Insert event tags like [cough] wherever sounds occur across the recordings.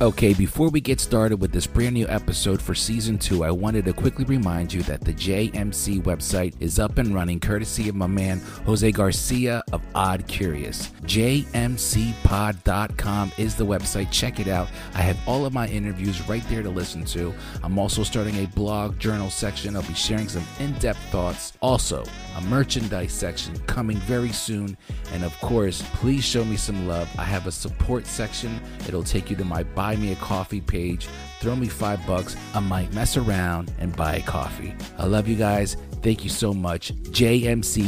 Okay, before we get started with this brand new episode for season two, I wanted to quickly remind you that the JMC website is up and running courtesy of my man Jose Garcia of Odd Curious. JMCpod.com is the website. Check it out. I have all of my interviews right there to listen to. I'm also starting a blog journal section. I'll be sharing some in depth thoughts. Also, a merchandise section coming very soon. And of course, please show me some love. I have a support section, it'll take you to my buy me a coffee page. Throw me five bucks. I might mess around and buy a coffee. I love you guys. Thank you so much. JMCPOD.com.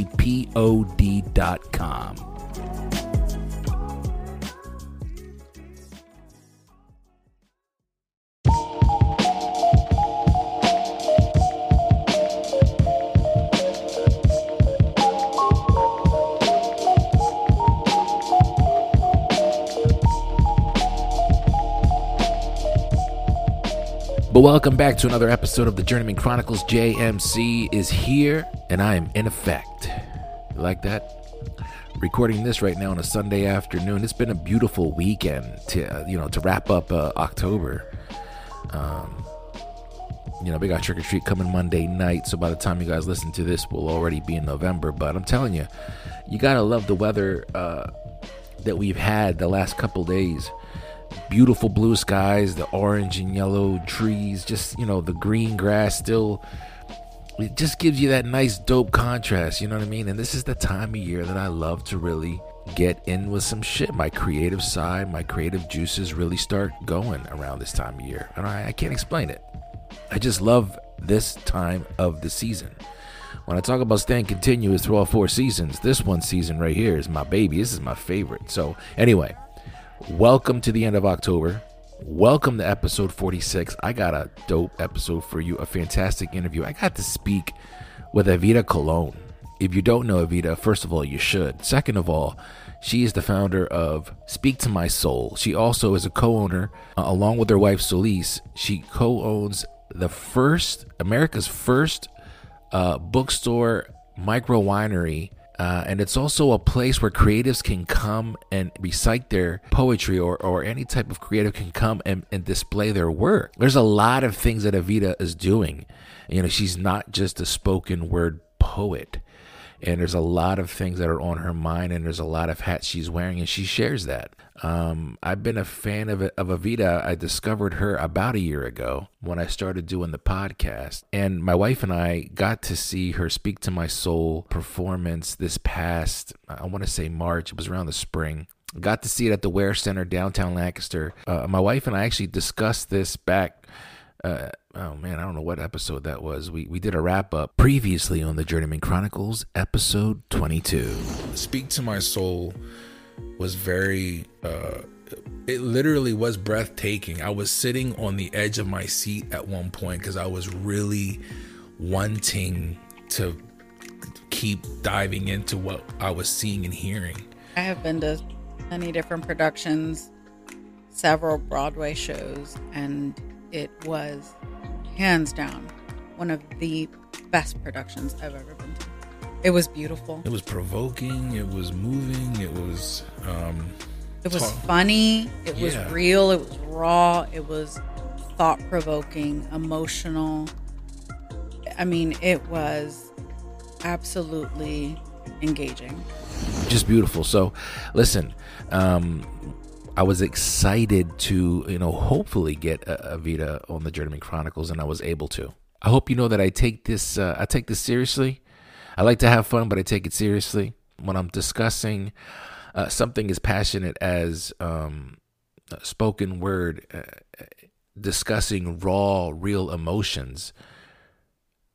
welcome back to another episode of the Journeyman Chronicles. JMC is here, and I am in effect. You like that? Recording this right now on a Sunday afternoon. It's been a beautiful weekend to uh, you know to wrap up uh, October. Um, you know, we got Trick or Treat coming Monday night, so by the time you guys listen to this, we'll already be in November. But I'm telling you, you gotta love the weather uh, that we've had the last couple days beautiful blue skies, the orange and yellow trees, just, you know, the green grass still. It just gives you that nice, dope contrast, you know what I mean? And this is the time of year that I love to really get in with some shit. My creative side, my creative juices really start going around this time of year. And I, I can't explain it. I just love this time of the season. When I talk about staying continuous through all four seasons, this one season right here is my baby. This is my favorite. So, anyway, Welcome to the end of October. Welcome to episode 46. I got a dope episode for you, a fantastic interview. I got to speak with Evita Colon. If you don't know Evita, first of all, you should. Second of all, she is the founder of Speak to My Soul. She also is a co owner, uh, along with her wife Solise. She co owns the first, America's first uh, bookstore micro winery uh, and it's also a place where creatives can come and recite their poetry or, or any type of creative can come and, and display their work. There's a lot of things that Evita is doing. You know, she's not just a spoken word poet and there's a lot of things that are on her mind and there's a lot of hats she's wearing and she shares that. Um, i've been a fan of, of evita i discovered her about a year ago when i started doing the podcast. And my wife and i got to see her speak to my soul performance this past i want to say march it was around the spring. Got to see it at the ware center downtown lancaster. Uh, my wife and i actually discussed this back uh, oh man, I don't know what episode that was. We we did a wrap up previously on the Journeyman Chronicles, episode 22. Speak to My Soul was very uh it literally was breathtaking. I was sitting on the edge of my seat at one point because I was really wanting to keep diving into what I was seeing and hearing. I have been to many different productions, several Broadway shows, and it was hands down one of the best productions I've ever been to. It was beautiful. It was provoking. It was moving. It was. Um, it was funny. It yeah. was real. It was raw. It was thought provoking, emotional. I mean, it was absolutely engaging. Just beautiful. So, listen, um, I was excited to, you know, hopefully get a, Evita on the Journeyman Chronicles, and I was able to. I hope you know that I take this, uh, I take this seriously. I like to have fun, but I take it seriously when I'm discussing uh, something as passionate as um, spoken word, uh, discussing raw, real emotions.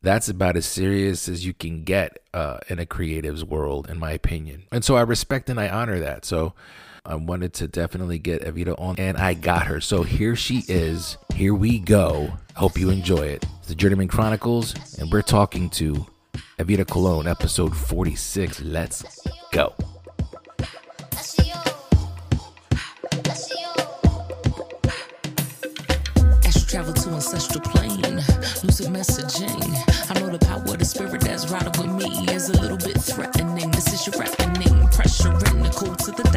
That's about as serious as you can get uh, in a creative's world, in my opinion. And so I respect and I honor that. So I wanted to definitely get Evita on, and I got her. So here she is. Here we go. Hope you enjoy it. It's the Journeyman Chronicles, and we're talking to Evita Colon, episode 46. Let's go. travel to ancestral plane, lucid messaging. I know the power of the spirit that's riding with me is a little bit threatening. This is your reckoning, pressure in the cool to the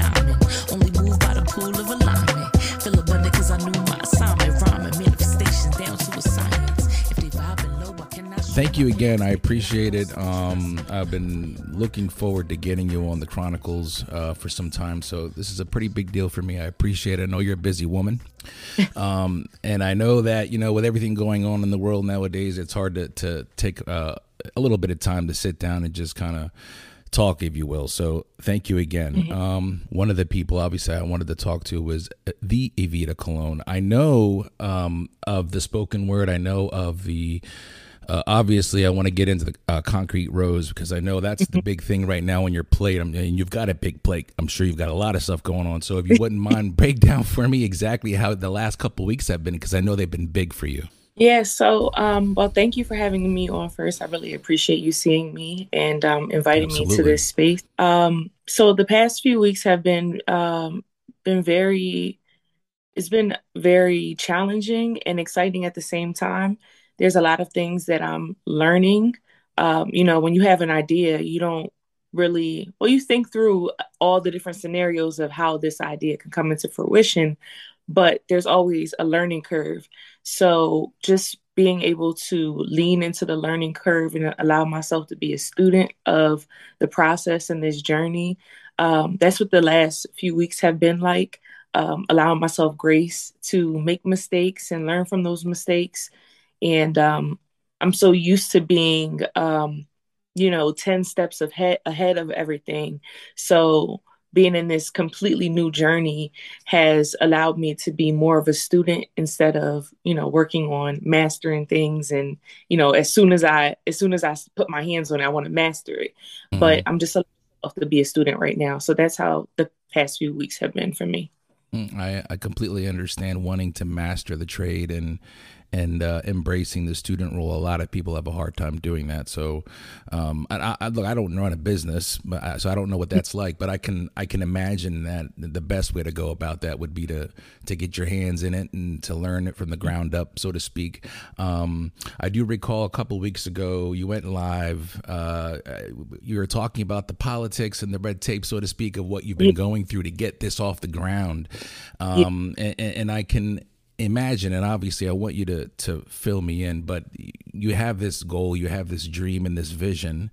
thank you again. I appreciate it. Um, I've been looking forward to getting you on the Chronicles uh, for some time, so this is a pretty big deal for me. I appreciate it. I know you're a busy woman, [laughs] um, and I know that you know with everything going on in the world nowadays, it's hard to to take uh, a little bit of time to sit down and just kind of talk, if you will. So thank you again. Mm-hmm. Um, one of the people, obviously, I wanted to talk to was uh, the Evita Colon. I know um, of the spoken word. I know of the. Uh, obviously, I want to get into the uh, concrete rose because I know that's the [laughs] big thing right now on your plate. I mean, you've got a big plate. I'm sure you've got a lot of stuff going on. So, if you wouldn't mind, [laughs] break down for me exactly how the last couple weeks have been because I know they've been big for you. Yeah, so um, well, thank you for having me on first. I really appreciate you seeing me and um, inviting Absolutely. me to this space. Um, so the past few weeks have been um, been very, it's been very challenging and exciting at the same time. There's a lot of things that I'm learning. Um, you know, when you have an idea, you don't really well, you think through all the different scenarios of how this idea can come into fruition, but there's always a learning curve. So just being able to lean into the learning curve and allow myself to be a student of the process and this journey. Um, that's what the last few weeks have been like. Um, allowing myself grace to make mistakes and learn from those mistakes. And um, I'm so used to being, um, you know, 10 steps ahead, ahead of everything. So being in this completely new journey has allowed me to be more of a student instead of you know working on mastering things and you know as soon as i as soon as i put my hands on it i want to master it mm-hmm. but i'm just off to be a student right now so that's how the past few weeks have been for me mm, I, I completely understand wanting to master the trade and and uh, embracing the student role. A lot of people have a hard time doing that. So, um, I, I, look, I don't run a business, I, so I don't know what that's like. But I can I can imagine that the best way to go about that would be to to get your hands in it and to learn it from the ground up, so to speak. Um, I do recall a couple weeks ago you went live. Uh, you were talking about the politics and the red tape, so to speak, of what you've been going through to get this off the ground. Um, and, and I can imagine and obviously i want you to to fill me in but you have this goal you have this dream and this vision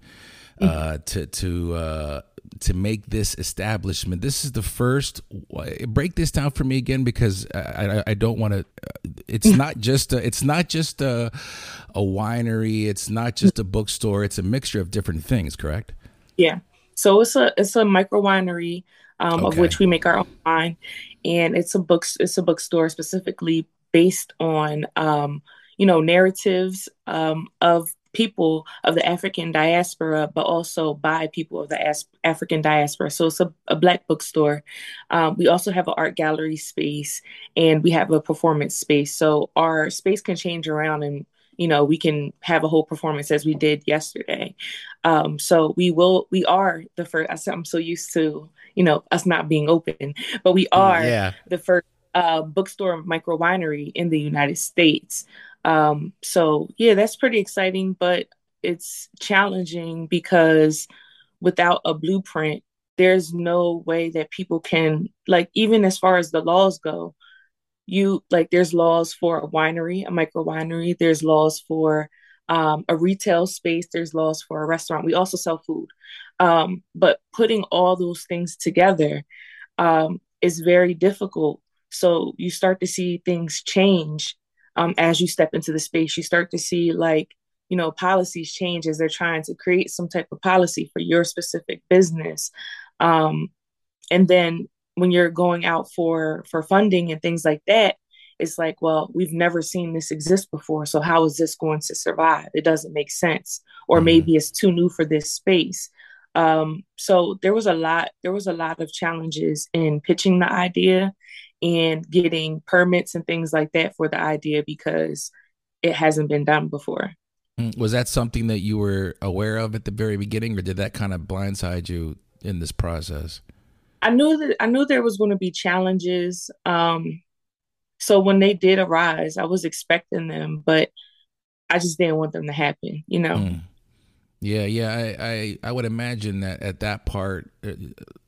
uh mm-hmm. to to uh to make this establishment. This is the first break this down for me again because i i, I don't want to uh, it's not just a, it's not just a a winery it's not just a bookstore it's a mixture of different things correct? Yeah. So it's a it's a micro winery um, okay. of which we make our own wine and it's a book it's a bookstore specifically based on um, you know narratives um, of people of the African diaspora, but also by people of the As- African diaspora. So it's a, a black bookstore. Um, we also have an art gallery space and we have a performance space. So our space can change around and you know we can have a whole performance as we did yesterday um, so we will we are the first i'm so used to you know us not being open but we are yeah. the first uh, bookstore micro winery in the united states um, so yeah that's pretty exciting but it's challenging because without a blueprint there's no way that people can like even as far as the laws go you like there's laws for a winery a micro winery there's laws for um, a retail space there's laws for a restaurant we also sell food um, but putting all those things together um, is very difficult. So you start to see things change um, as you step into the space. You start to see like, you know, policies change as they're trying to create some type of policy for your specific business. Um, and then when you're going out for for funding and things like that, it's like, well, we've never seen this exist before. So how is this going to survive? It doesn't make sense. Or mm-hmm. maybe it's too new for this space. Um, so there was a lot, there was a lot of challenges in pitching the idea and getting permits and things like that for the idea because it hasn't been done before. Mm, was that something that you were aware of at the very beginning, or did that kind of blindside you in this process? I knew that I knew there was going to be challenges. Um, so when they did arise, I was expecting them, but I just didn't want them to happen. You know. Mm. Yeah, yeah, I, I, I would imagine that at that part, uh,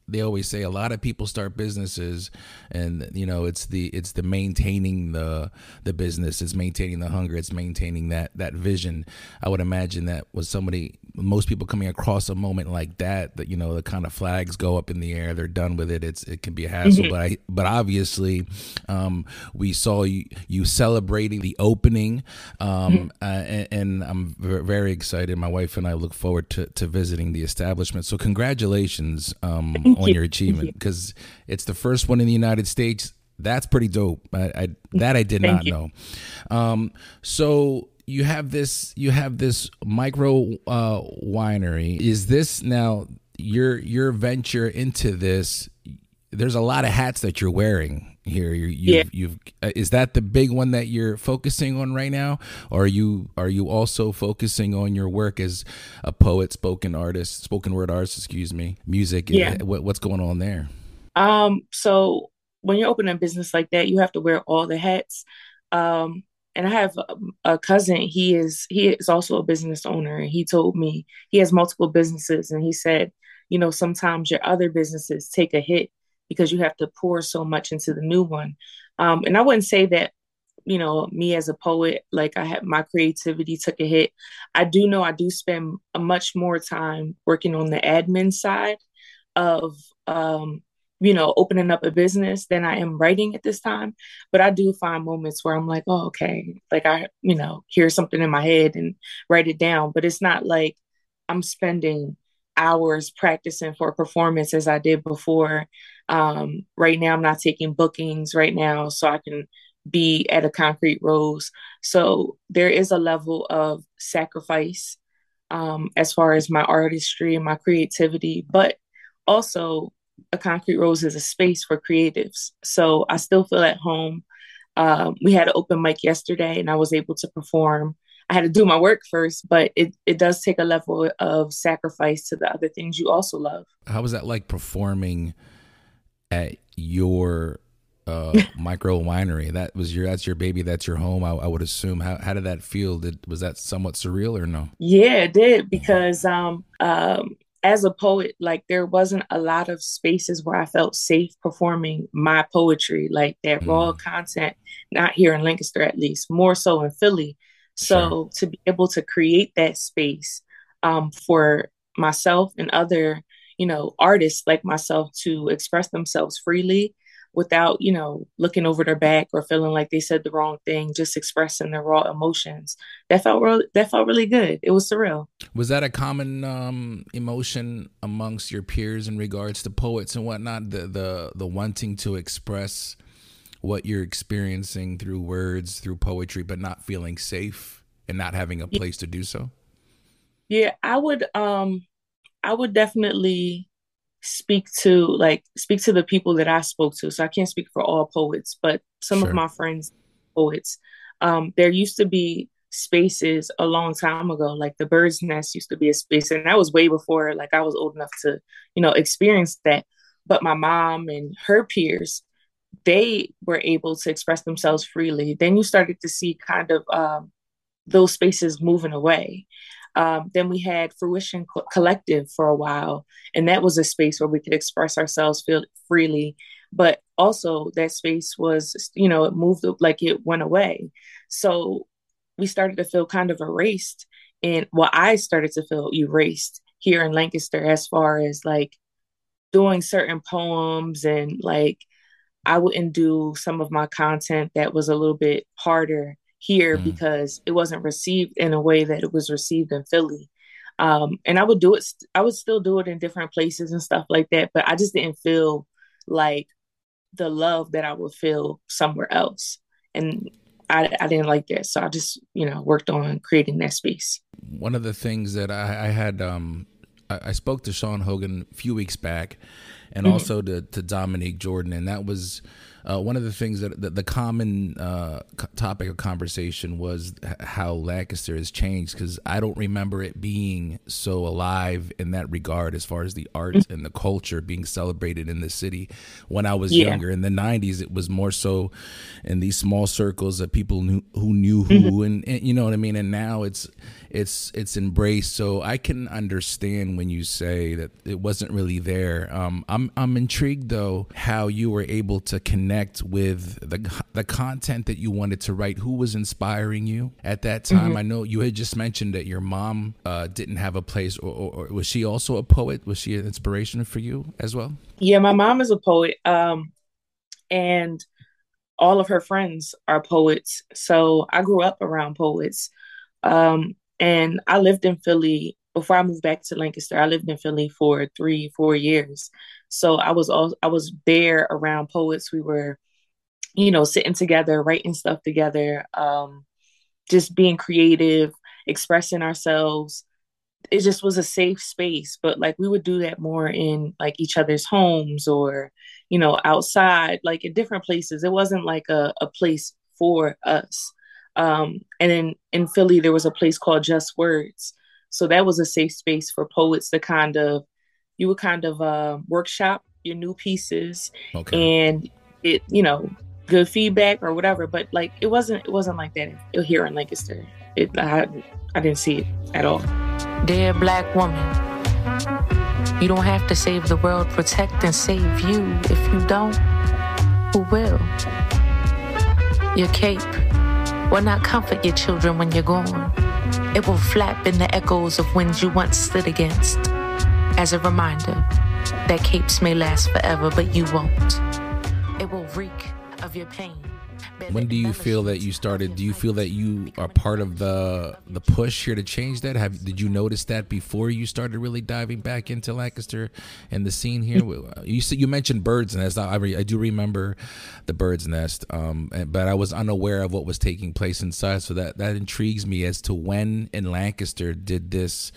they always say a lot of people start businesses and you know it's the it's the maintaining the the business. It's maintaining the hunger. It's maintaining that that vision. I would imagine that with somebody most people coming across a moment like that that you know the kind of flags go up in the air. They're done with it. It's it can be a hassle. Mm-hmm. but i but obviously um we saw you you celebrating the opening. Um mm-hmm. uh, and, and, i'm very excited. My wife and i look forward to to visiting the establishment. So congratulations um on you. your achievement because it's the first one in the United States. That's pretty dope. I, I that I did not you. know. Um, so you have this you have this micro uh, winery. Is this now your your venture into this? There's a lot of hats that you're wearing here. you you've, yeah. you've uh, is that the big one that you're focusing on right now, or are you are you also focusing on your work as a poet, spoken artist, spoken word artist? Excuse me, music. Yeah. What, what's going on there? Um. So when you're opening a business like that, you have to wear all the hats. Um. And I have a, a cousin. He is he is also a business owner, and he told me he has multiple businesses, and he said, you know, sometimes your other businesses take a hit because you have to pour so much into the new one. Um, and I wouldn't say that, you know, me as a poet, like I had my creativity took a hit. I do know I do spend a much more time working on the admin side of, um, you know, opening up a business than I am writing at this time. But I do find moments where I'm like, oh, okay, like I, you know, hear something in my head and write it down. But it's not like I'm spending hours practicing for a performance as I did before. Um, right now, I'm not taking bookings right now, so I can be at a concrete rose. So there is a level of sacrifice um, as far as my artistry and my creativity, but also a concrete rose is a space for creatives. So I still feel at home. Um, we had an open mic yesterday, and I was able to perform. I had to do my work first, but it, it does take a level of sacrifice to the other things you also love. How was that like performing at your uh, [laughs] micro winery? That was your that's your baby, that's your home. I, I, would assume. How how did that feel? Did was that somewhat surreal or no? Yeah, it did because um um as a poet, like there wasn't a lot of spaces where I felt safe performing my poetry, like that mm. raw content. Not here in Lancaster, at least, more so in Philly. So sure. to be able to create that space um, for myself and other, you know, artists like myself to express themselves freely without, you know, looking over their back or feeling like they said the wrong thing, just expressing their raw emotions. That felt really, that felt really good. It was surreal. Was that a common um, emotion amongst your peers in regards to poets and whatnot? The the the wanting to express what you're experiencing through words, through poetry, but not feeling safe and not having a place to do so? Yeah, I would um I would definitely speak to like speak to the people that I spoke to. So I can't speak for all poets, but some sure. of my friends poets. Um there used to be spaces a long time ago like the bird's nest used to be a space and that was way before like I was old enough to, you know, experience that. But my mom and her peers they were able to express themselves freely, then you started to see kind of um, those spaces moving away. Um, then we had Fruition Co- Collective for a while, and that was a space where we could express ourselves feel freely. But also, that space was, you know, it moved like it went away. So we started to feel kind of erased. And well, I started to feel erased here in Lancaster as far as like doing certain poems and like I wouldn't do some of my content that was a little bit harder here mm. because it wasn't received in a way that it was received in Philly. Um, and I would do it, I would still do it in different places and stuff like that, but I just didn't feel like the love that I would feel somewhere else. And I, I didn't like that. So I just, you know, worked on creating that space. One of the things that I, I had, um, I, I spoke to Sean Hogan a few weeks back and mm-hmm. also to, to Dominique Jordan. And that was uh, one of the things that the, the common uh, topic of conversation was how Lancaster has changed because I don't remember it being so alive in that regard as far as the arts mm-hmm. and the culture being celebrated in the city. When I was yeah. younger in the 90s, it was more so in these small circles of people knew, who knew who, mm-hmm. and, and you know what I mean. And now it's it's it's embraced. So I can understand when you say that it wasn't really there. Um, I'm I'm I'm intrigued though how you were able to connect with the the content that you wanted to write. Who was inspiring you at that time? Mm-hmm. I know you had just mentioned that your mom uh, didn't have a place, or, or, or, was she also a poet? Was she an inspiration for you as well? Yeah, my mom is a poet, um, and all of her friends are poets. So I grew up around poets, um, and I lived in Philly before I moved back to Lancaster, I lived in Philly for three, four years. So I was all I was there around poets. We were, you know, sitting together, writing stuff together, um, just being creative, expressing ourselves. It just was a safe space. But like we would do that more in like each other's homes or, you know, outside, like in different places. It wasn't like a, a place for us. Um, and then in Philly, there was a place called Just Words so that was a safe space for poets to kind of, you would kind of uh, workshop your new pieces okay. and it, you know, good feedback or whatever. But like, it wasn't, it wasn't like that here in Lancaster. It, I, I didn't see it at all. Dear black woman, you don't have to save the world, protect and save you. If you don't, who will? Your cape will not comfort your children when you're gone. It will flap in the echoes of winds you once stood against, as a reminder that capes may last forever, but you won't. It will reek of your pain. When do you feel that you started? Do you feel that you are part of the the push here to change that? Have did you notice that before you started really diving back into Lancaster and the scene here? [laughs] You you mentioned Bird's Nest. I, I do remember the Bird's Nest, um, but I was unaware of what was taking place inside. So that that intrigues me as to when in Lancaster did this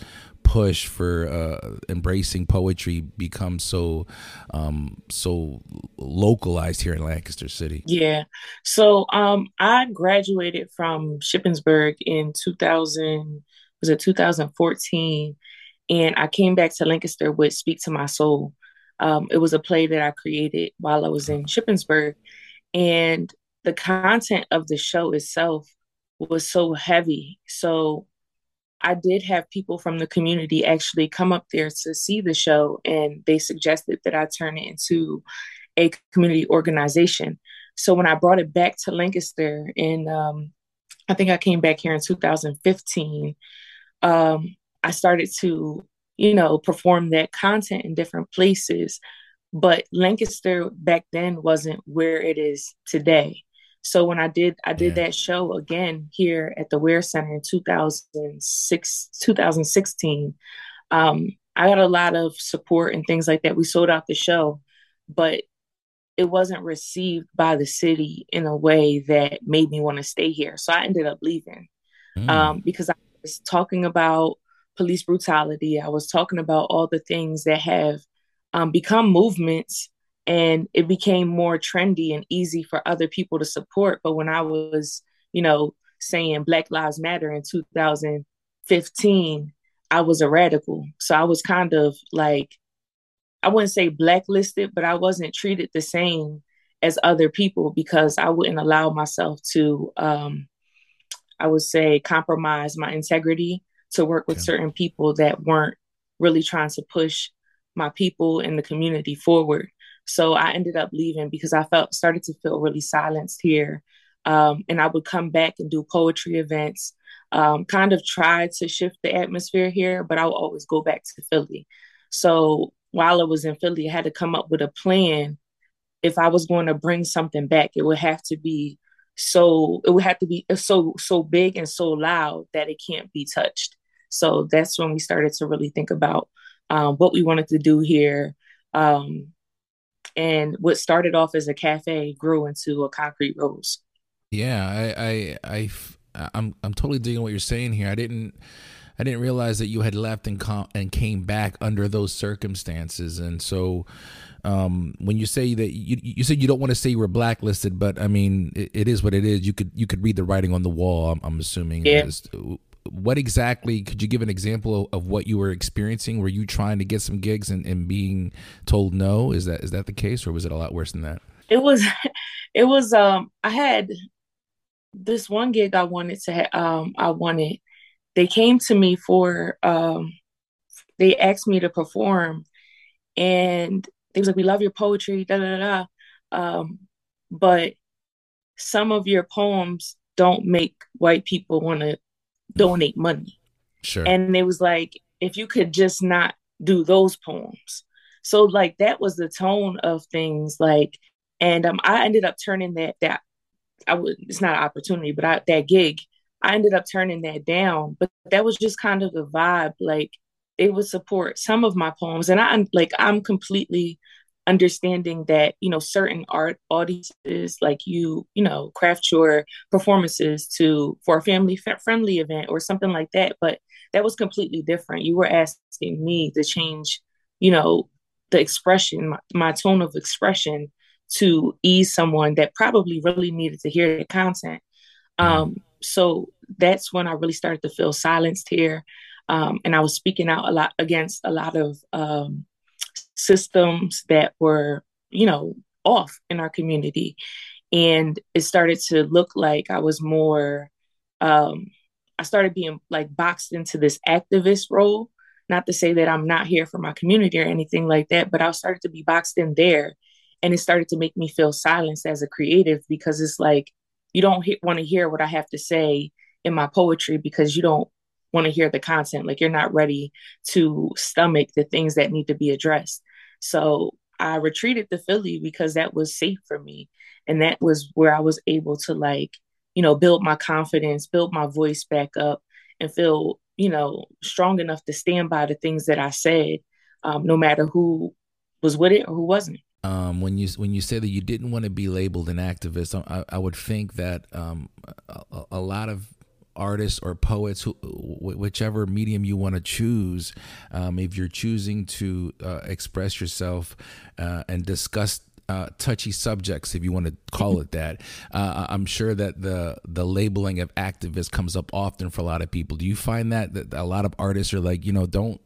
push for uh, embracing poetry becomes so um, so localized here in Lancaster City? Yeah. So um, I graduated from Shippensburg in 2000 was it 2014 and I came back to Lancaster with Speak to My Soul. Um, it was a play that I created while I was in Shippensburg and the content of the show itself was so heavy. So I did have people from the community actually come up there to see the show, and they suggested that I turn it into a community organization. So when I brought it back to Lancaster, and um, I think I came back here in 2015, um, I started to, you know, perform that content in different places. But Lancaster back then wasn't where it is today. So when I did I did yeah. that show again here at the Ware Center in 2006 2016. Um, I got a lot of support and things like that. We sold out the show, but it wasn't received by the city in a way that made me want to stay here. So I ended up leaving mm. um, because I was talking about police brutality. I was talking about all the things that have um, become movements and it became more trendy and easy for other people to support. But when i was you know saying black lives matter in 2015 i was a radical. So i was kind of like i wouldn't say blacklisted but i wasn't treated the same as other people because i wouldn't allow myself to um i would say compromise my integrity to work with certain people that weren't really trying to push my people in the community forward so I ended up leaving because I felt started to feel really silenced here. Um, and I would come back and do poetry events, um, kind of try to shift the atmosphere here, but I would always go back to Philly. So while I was in Philly, I had to come up with a plan. If I was going to bring something back, it would have to be so it would have to be so so big and so loud that it can't be touched. So that's when we started to really think about um, what we wanted to do here, um, and what started off as a cafe grew into a concrete rose. Yeah, I, I, I, I'm, I'm totally digging what you're saying here. I didn't, I didn't realize that you had left and com- and came back under those circumstances, and so. Um, when you say that you you said you don't want to say you were blacklisted, but I mean it, it is what it is. You could you could read the writing on the wall. I'm, I'm assuming. Yeah what exactly could you give an example of what you were experiencing were you trying to get some gigs and, and being told no is that is that the case or was it a lot worse than that it was [laughs] it was um i had this one gig i wanted to ha- um i wanted they came to me for um they asked me to perform and they was like, "We love your poetry." Da da da. Um, but some of your poems don't make white people want to donate money. Sure. And it was like, if you could just not do those poems. So like that was the tone of things. Like, and um, I ended up turning that that I would it's not an opportunity, but I, that gig, I ended up turning that down. But that was just kind of the vibe. Like they would support some of my poems, and I like I'm completely understanding that you know certain art audiences like you you know craft your performances to for a family friendly event or something like that but that was completely different. You were asking me to change you know the expression my, my tone of expression to ease someone that probably really needed to hear the content. Um so that's when i really started to feel silenced here um and i was speaking out a lot against a lot of um systems that were, you know, off in our community. And it started to look like I was more, um, I started being like boxed into this activist role. Not to say that I'm not here for my community or anything like that, but I started to be boxed in there. And it started to make me feel silenced as a creative because it's like, you don't want to hear what I have to say in my poetry because you don't want to hear the content. Like you're not ready to stomach the things that need to be addressed. So I retreated to Philly because that was safe for me. And that was where I was able to like, you know, build my confidence, build my voice back up and feel, you know, strong enough to stand by the things that I said, um, no matter who was with it or who wasn't. Um, when you when you say that you didn't want to be labeled an activist, I, I would think that um, a, a, lot of artists or poets, who, whichever medium you want to choose, um, if you're choosing to uh, express yourself uh, and discuss uh, touchy subjects, if you want to call it that. Uh, I'm sure that the the labeling of activist comes up often for a lot of people. Do you find that that a lot of artists are like, you know, don't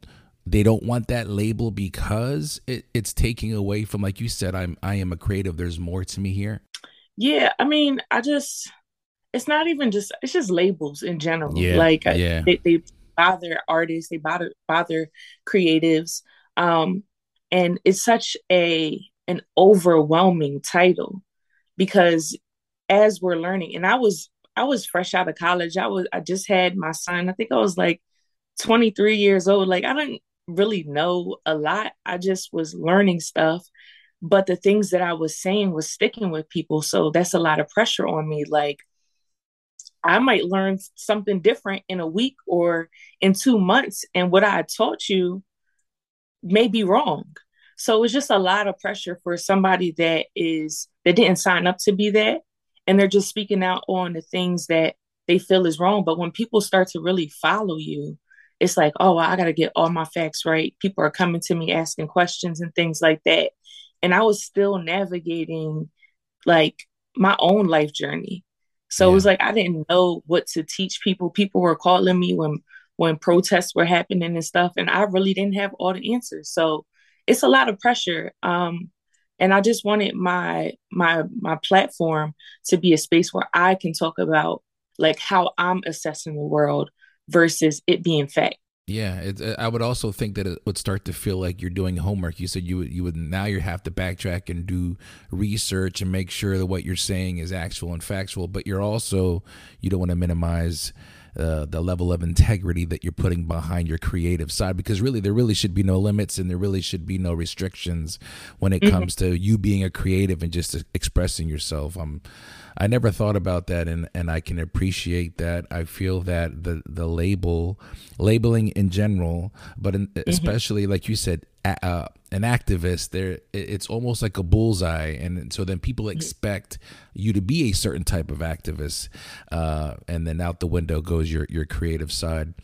they don't want that label because it, it's taking away from, like you said, I'm I am a creative. There's more to me here. Yeah, I mean, I just it's not even just it's just labels in general. Yeah, like yeah. They, they bother artists, they bother bother creatives, um, and it's such a an overwhelming title because as we're learning, and I was I was fresh out of college. I was I just had my son. I think I was like 23 years old. Like I didn't really know a lot. I just was learning stuff. But the things that I was saying was sticking with people. So that's a lot of pressure on me. Like, I might learn something different in a week or in two months. And what I taught you may be wrong. So it's just a lot of pressure for somebody that is that didn't sign up to be that. And they're just speaking out on the things that they feel is wrong. But when people start to really follow you, it's like, oh, I got to get all my facts right. People are coming to me asking questions and things like that. And I was still navigating like my own life journey. So yeah. it was like I didn't know what to teach people. People were calling me when when protests were happening and stuff, and I really didn't have all the answers. So it's a lot of pressure. Um, and I just wanted my my my platform to be a space where I can talk about like how I'm assessing the world versus it being fact. Yeah, it, uh, I would also think that it would start to feel like you're doing homework. You said you would you would now you have to backtrack and do research and make sure that what you're saying is actual and factual. But you're also you don't want to minimize uh, the level of integrity that you're putting behind your creative side because really there really should be no limits and there really should be no restrictions when it mm-hmm. comes to you being a creative and just expressing yourself. I'm I never thought about that, and and I can appreciate that. I feel that the the label, labeling in general, but in, mm-hmm. especially like you said, uh, an activist, there it's almost like a bullseye, and so then people expect you to be a certain type of activist, uh, and then out the window goes your your creative side.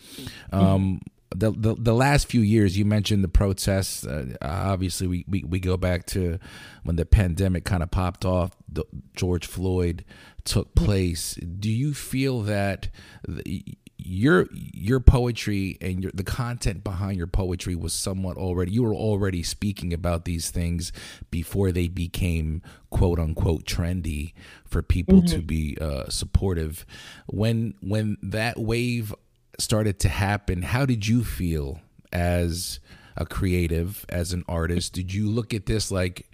Mm-hmm. Um, the, the, the last few years, you mentioned the protests. Uh, obviously, we, we, we go back to when the pandemic kind of popped off. The, George Floyd took place. Do you feel that the, your your poetry and your the content behind your poetry was somewhat already you were already speaking about these things before they became quote unquote trendy for people mm-hmm. to be uh, supportive when when that wave started to happen, how did you feel as a creative, as an artist, did you look at this like,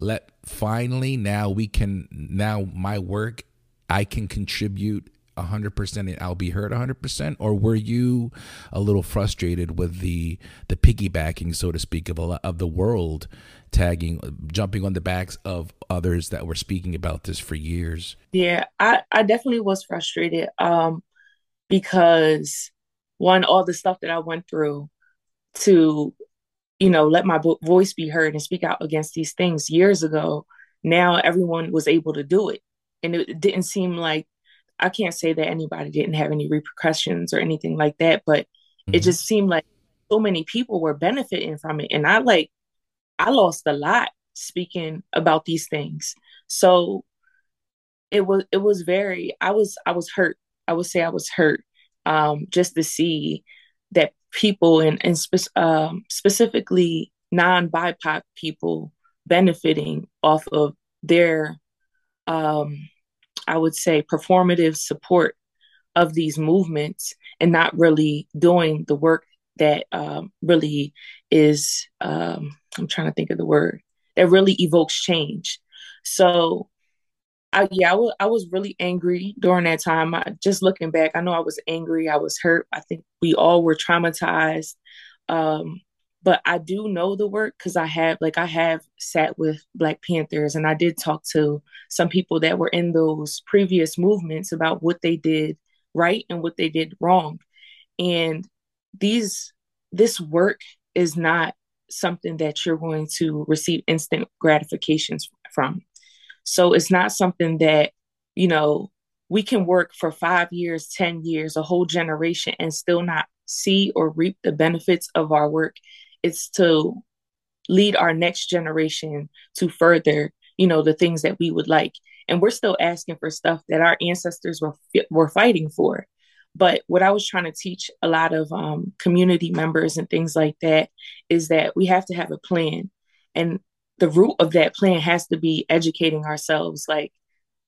let finally now we can now my work I can contribute 100% and I'll be heard 100% or were you a little frustrated with the the piggybacking so to speak of a, of the world tagging jumping on the backs of others that were speaking about this for years? Yeah I I definitely was frustrated um because one all the stuff that I went through to you know let my voice be heard and speak out against these things years ago now everyone was able to do it. And it didn't seem like I can't say that anybody didn't have any repercussions or anything like that, but mm-hmm. it just seemed like so many people were benefiting from it. And I like, I lost a lot speaking about these things. So it was, it was very, I was, I was hurt. I would say I was hurt um, just to see that people and, and spe- um, specifically non BIPOC people benefiting off of their um, I would say, performative support of these movements and not really doing the work that um, really is, um, I'm trying to think of the word, that really evokes change. So, I, yeah, I, w- I was really angry during that time. I, just looking back, I know I was angry. I was hurt. I think we all were traumatized. Um, but I do know the work because I have like I have sat with Black Panthers and I did talk to some people that were in those previous movements about what they did right and what they did wrong. And these this work is not something that you're going to receive instant gratifications from. So it's not something that, you know, we can work for 5 years, 10 years, a whole generation and still not see or reap the benefits of our work it's to lead our next generation to further you know the things that we would like. And we're still asking for stuff that our ancestors were were fighting for. But what i was trying to teach a lot of um, community members and things like that is that we have to have a plan. And the root of that plan has to be educating ourselves. Like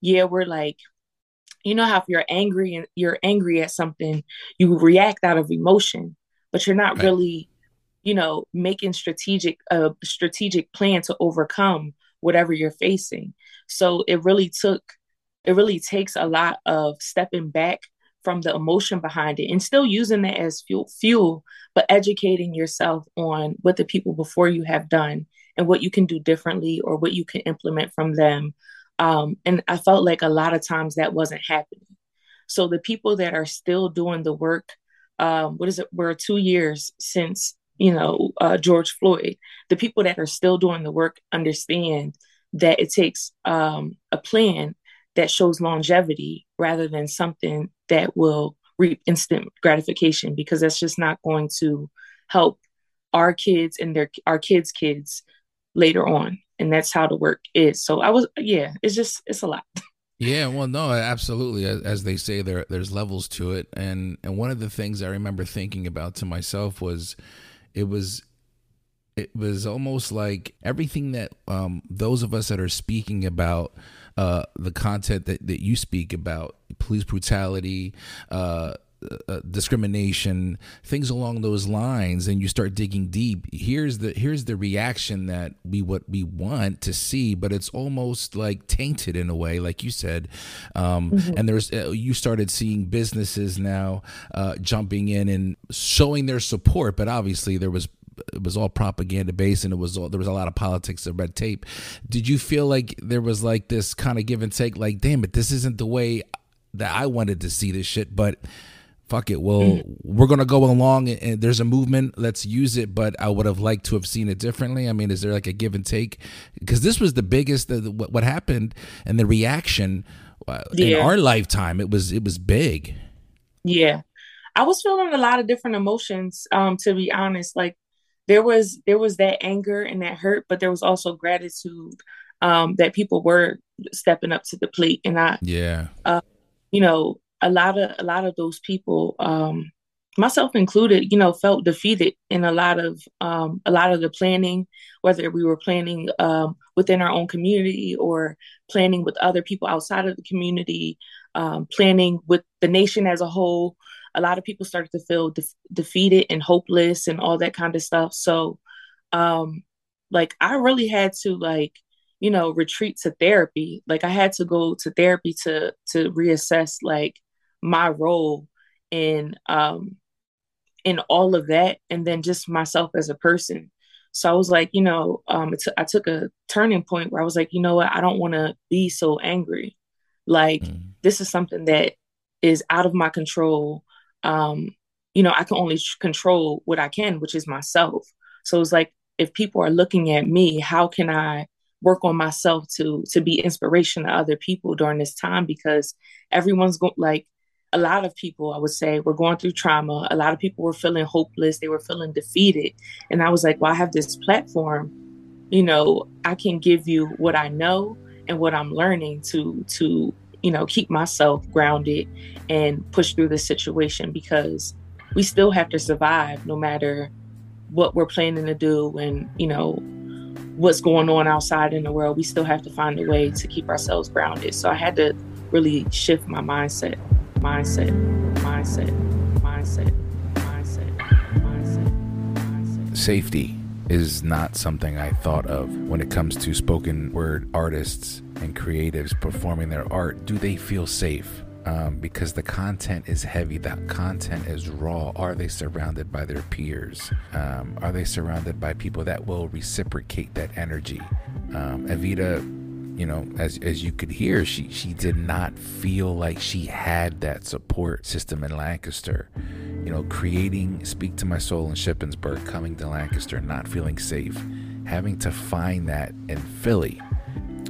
yeah we're like you know how if you're angry and you're angry at something you react out of emotion but you're not right. really you know making strategic a strategic plan to overcome whatever you're facing. So it really took it really takes a lot of stepping back from the emotion behind it and still using it as fuel fuel but educating yourself on what the people before you have done and what you can do differently or what you can implement from them. Um, and i felt like a lot of times that wasn't happening. So the people that are still doing the work um, what is it we're two years since you know, uh, George Floyd, the people that are still doing the work understand that it takes um, a plan that shows longevity rather than something that will reap instant gratification because that's just not going to help our kids and their our kids kids later on and that's how the work is so i was yeah it's just it's a lot [laughs] Yeah, well, no, absolutely. As they say, there there's levels to it, and and one of the things I remember thinking about to myself was, it was it was almost like everything that um, those of us that are speaking about uh, the content that, that you speak about police brutality uh, uh, discrimination, things along those lines, and you start digging deep. Here's the here's the reaction that we what we want to see, but it's almost like tainted in a way, like you said. Um, mm-hmm. And there's uh, you started seeing businesses now uh, jumping in and showing their support, but obviously there was it was all propaganda based and it was all there was a lot of politics and red tape did you feel like there was like this kind of give and take like damn it this isn't the way that i wanted to see this shit but fuck it. Well mm-hmm. we're gonna go along and, and, there's a movement. Let's use it. But i would have liked to have seen it differently. I mean is there like a give and take? Because this was the biggest the, what, what happened and the reaction uh, yeah. in our lifetime it was it was big. Yeah. I was feeling a lot of different emotions um to be honest. Like there was there was that anger and that hurt but there was also gratitude um that people were stepping up to the plate and i yeah. uh, you know a lot of a lot of those people um myself included you know felt defeated in a lot of um a lot of the planning whether we were planning um within our own community or planning with other people outside of the community um planning with the nation as a whole a lot of people started to feel de- defeated and hopeless and all that kind of stuff. So, um, like I really had to like, you know, retreat to therapy. Like I had to go to therapy to to reassess like my role in um in all of that and then just myself as a person. So I was like, you know, um, I took a turning point where I was like, you know what, I don't want to be so angry. Like mm this is something that is out of my control. Um, you know, I can only control what I can, which is myself. So it's like if people are looking at me, how can I work on myself to to be inspiration to other people during this time? Because everyone's going like a lot of people, I would say, were going through trauma. A lot of people were feeling hopeless. They were feeling defeated. And I was like, well, I have this platform. You know, I can give you what I know and what I'm learning to to you know keep myself grounded and push through the situation because we still have to survive no matter what we're planning to do and you know what's going on outside in the world we still have to find a way to keep ourselves grounded so i had to really shift my mindset mindset. Mindset. Mindset. Mindset. Mindset. Safety is not something i thought of when it comes to spoken word artists and creatives performing their art. Do they feel safe? Um, because the content is heavy, that content is raw. Are they surrounded by their peers? Um, are they surrounded by people that will reciprocate that energy? Um, Evita, you know, as as you could hear, she she did not feel like she had that support system in Lancaster. You know, creating "Speak to My Soul" in Shippensburg, coming to Lancaster, not feeling safe, having to find that in Philly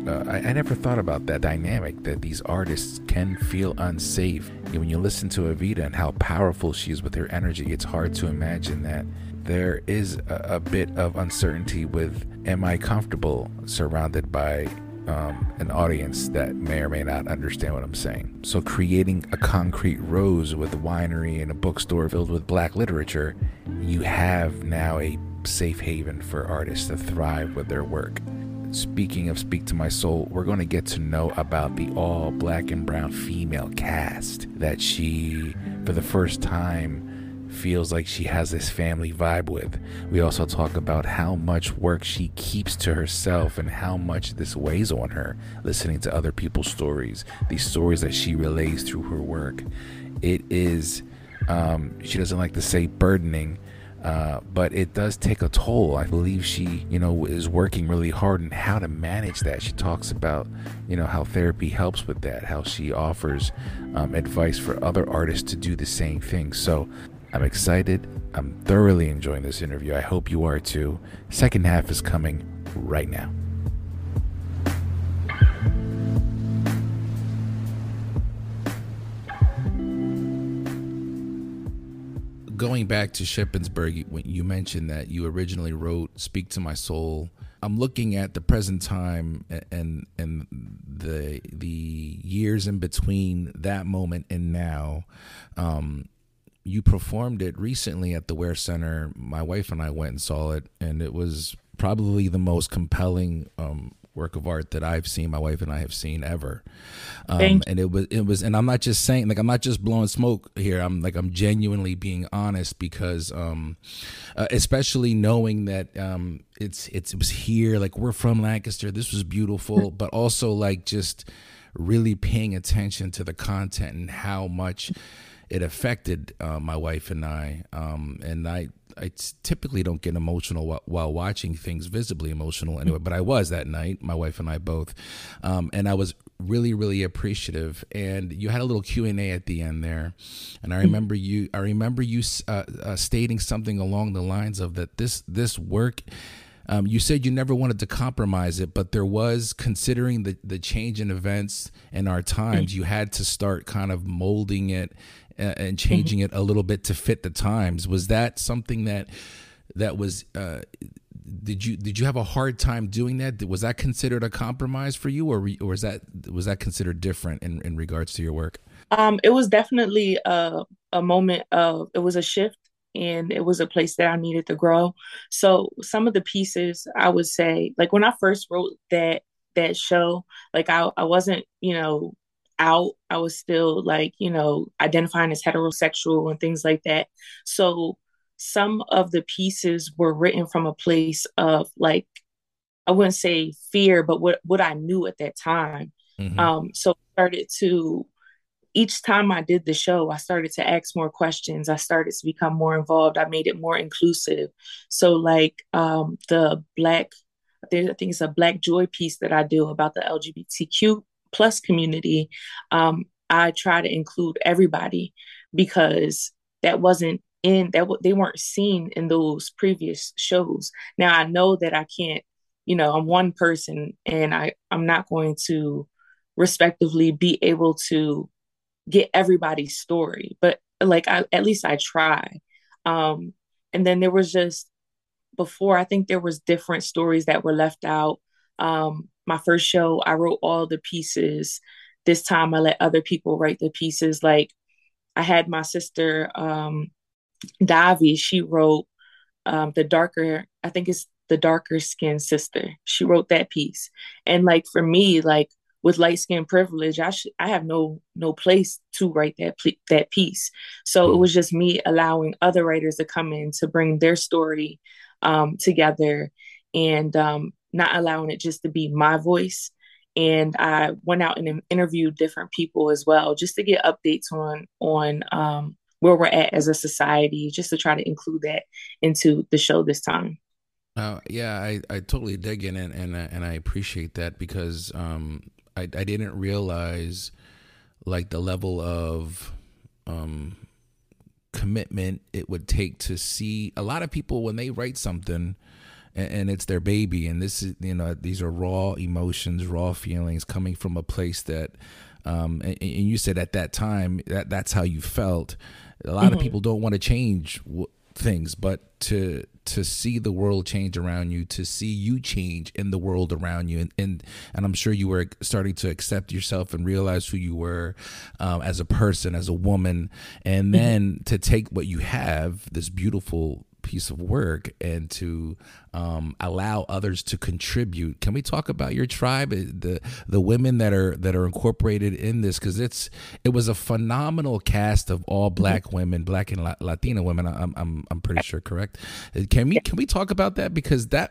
uh, I, I, never thought about that dynamic that these artists can feel unsafe. And when you listen to Evita and how powerful she is with her energy, it's hard to imagine that there is a, a bit of uncertainty with am I comfortable surrounded by um, an audience that may or may not understand what I'm saying. So, creating a concrete rose with a winery and a bookstore filled with black literature, you have now a safe haven for artists to thrive with their work speaking of Speak to My Soul, we're going to get to know about the all black and brown female cast that she, for the first time, feels like she has this family vibe with. We also talk about how much work she keeps to herself and how much this weighs on her, listening to other people's stories, these stories that she relays through her work. It is, um, she doesn't like to say burdening, uh, but it does take a toll. I believe she, you know, is working really hard and how to manage that. She talks about, you know, how therapy helps with that, how she offers um, advice for other artists to do the same thing. So I'm excited. I'm thoroughly enjoying this interview. I hope you are too. Second half is coming right now. going back to Shippensburg, when you mentioned that you originally wrote "Speak to My Soul," I'm looking at the present time and and the the years in between that moment and now. Um, you performed it recently at the Ware Center. My wife and I went and saw it, and it was probably the most compelling um, work of art that I've seen, my wife and I have seen ever. Um, and it was, it was, and I'm not just saying, like, I'm not just blowing smoke here. I'm like, I'm genuinely being honest because, um, uh, especially knowing that, um, it's, it's, it was here, like, we're from Lancaster. This was beautiful, but also like just really paying attention to the content and how much it affected uh, my wife and I. Um, and I, I typically don't get emotional while, while, watching things visibly emotional anyway, but I was that night, my wife and I both, um, and I was really really appreciative. And you had a little Q and A at the end there, and I remember you I remember you uh, uh, stating something along the lines of that this this work. Um, you said you never wanted to compromise it, but there was, considering the, the change in events and our times, you had to start kind of molding it and changing it a little bit to fit the times. Was that something that that was? Uh, did you did you have a hard time doing that? Was that considered a compromise for you, or or was that was that considered different in, in regards to your work? Um, it was definitely a a moment of it was a shift, and it was a place that I needed to grow. So some of the pieces I would say, like when I first wrote that that show, like I I wasn't you know out. I was still like, you know, identifying as heterosexual and things like that. So some of the pieces were written from a place of like, I wouldn't say fear, but what, what I knew at that time. Mm-hmm. Um, so started to each time I did the show, I started to ask more questions. I started to become more involved. I made it more inclusive. So, like um, the Black, I think it's a Black Joy piece that I do about the LGBTQ plus community. Um, I try to include everybody because that wasn't in that they weren't seen in those previous shows. Now I know that I can't, you know, I'm one person and I I'm not going to respectively be able to get everybody's story, but like I, at least I try. Um, and then there was just before I think there was different stories that were left out. Um, my first show, I wrote all the pieces. This time I let other people write the pieces. Like I had my sister um Davi, she wrote um the darker, I think it's the darker skinned sister. She wrote that piece. And like for me, like with light skin privilege, I should I have no no place to write that that piece. So it mm. was just me allowing other writers to come in to bring their story um, together and um, not allowing it just to be my voice. And I went out and interviewed different people as well, just to get updates on on um, where we're at as a society, just to try to include that into the show this time. Uh, yeah, I, I totally dig in it, and and I appreciate that because um, I, I didn't realize like the level of um, commitment it would take to see a lot of people when they write something and, and, it's their baby and this is you know these are raw emotions raw feelings coming from a place that um, and, and, you said at that time that that's how you felt a lot mm-hmm. of people don't want to change things but to to see the world change around you to see you change in the world around you and and, and i'm sure you were starting to accept yourself and realize who you were um, as a person as a woman and mm-hmm. then to take what you have this beautiful piece of work and to um, allow others to contribute. Can we talk about your tribe, uh, the the women that are that are incorporated in this? Because it's it was a phenomenal cast of all mm-hmm. black women, black and La- Latina women. I'm I'm I'm pretty sure, correct? Uh, can we can we talk about that because that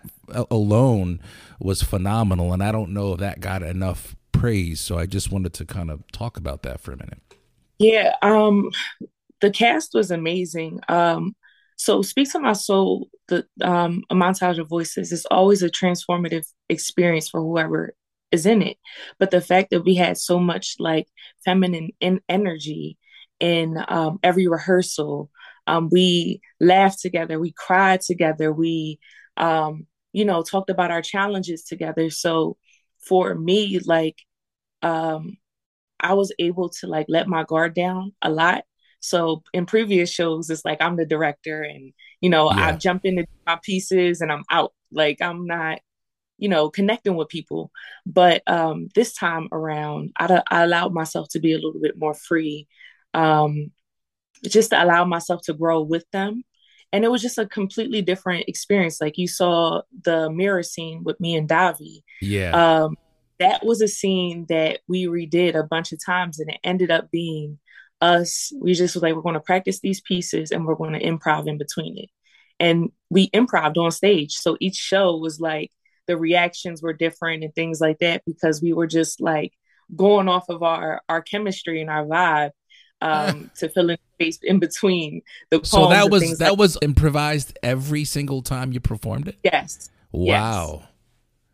alone was phenomenal, and I don't know if that got enough praise. So I just wanted to kind of talk about that for a minute. Yeah, um, the cast was amazing. Um, so, Speak to My Soul, the um, a montage of voices is always a transformative experience for whoever is in it. But the fact that we had so much like feminine in energy in um, every rehearsal, um, we laughed together, we cried together, we, um, you know, talked about our challenges together. So, for me, like, um, I was able to like let my guard down a lot so in previous shows, it's like I'm the director and, you know, yeah. I jump into my pieces and I'm out. Like I'm not, you know, connecting with people. But um, this time around, I, I allowed myself to be a little bit more free, um, just to allow myself to grow with them. And it was just a completely different experience. Like you saw the mirror scene with me and Davi. Yeah. Um, that was a scene that we redid a bunch of times and it ended up being us, we just was like, we're going to practice these pieces and we're going to improv in between it. And we improved on stage. So each show was like the reactions were different and things like that because we were just like going off of our our chemistry and our vibe [laughs] um to fill in space in between the so that was that like was improvised every single time you performed it yes wow yes.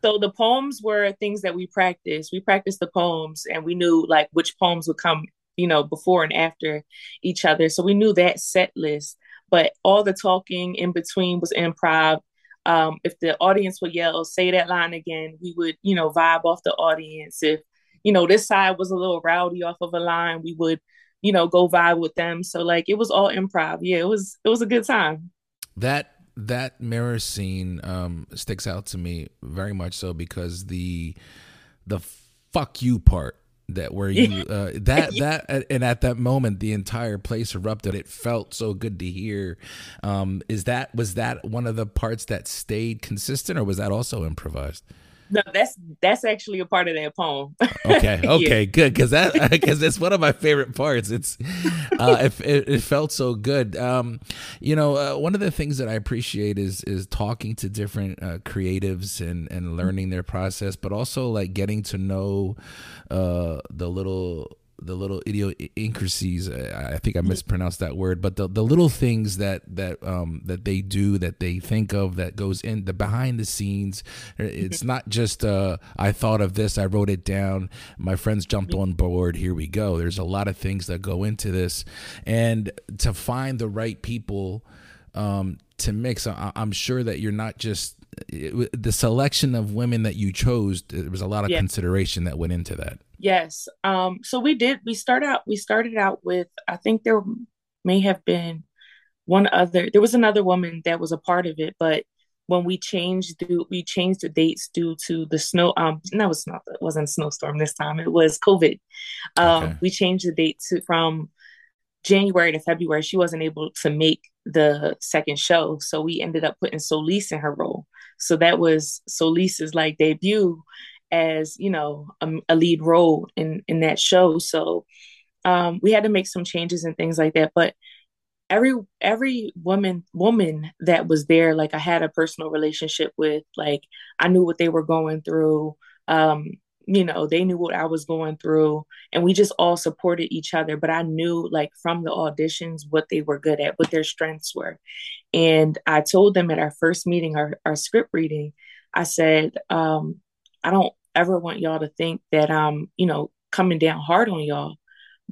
so the poems were things that we practiced we practiced the poems and we knew like which poems would come you know, before and after each other. So we knew that set list, but all the talking in between was improv. Um, if the audience would yell, say that line again, we would, you know, vibe off the audience. If, you know, this side was a little rowdy off of a line, we would, you know, go vibe with them. So like it was all improv. Yeah, it was it was a good time. That that mirror scene um sticks out to me very much so because the the fuck you part that where you uh, that [laughs] that and at that moment the entire place erupted. It felt so good to hear. Um is that was that one of the parts that stayed consistent or was that also improvised No, that's that's actually a part of that poem. okay, [laughs] okay, yeah. good because that because it's one of my favorite parts. It's uh, it, it, it, felt so good. Um, you know, uh, one of the things that I appreciate is is talking to different uh, creatives and and learning their process, but also like getting to know uh, the little the little idiosyncrasies. I think I mispronounced that word, but the, the little things that that um, that they do, that they think of, that goes in the behind the scenes. It's not just uh, I thought of this, I wrote it down, my friends jumped on board. Here we go. There's a lot of things that go into this, and to find the right people um, to mix, I, am sure that you're not just it, the selection of women that you chose. There was a lot of yeah. consideration that went into that. Yes. Um, so we did, we started out, we started out with, I think there may have been one other, there was another woman that was a part of it, but when we changed, due, we changed the dates due to the snow, um, no, it was not, it wasn't snowstorm this time. It was COVID. Um, okay. we changed the date to, from January to February. She wasn't able to make the second show. So we ended up putting Solise in her role. So that was Solise's like debut as you know a, a lead role in in that show. So um, we had to make some changes and things like that. But every every woman woman that was there like i had a personal relationship with like i knew what they were going through. Um you know they knew what i was going through. And we just all supported each other. But i knew like from the auditions what they were good at what their strengths were. And i told them at our first meeting our, our script reading i said um i don't ever want y'all to think that I'm, you know, coming down hard on y'all.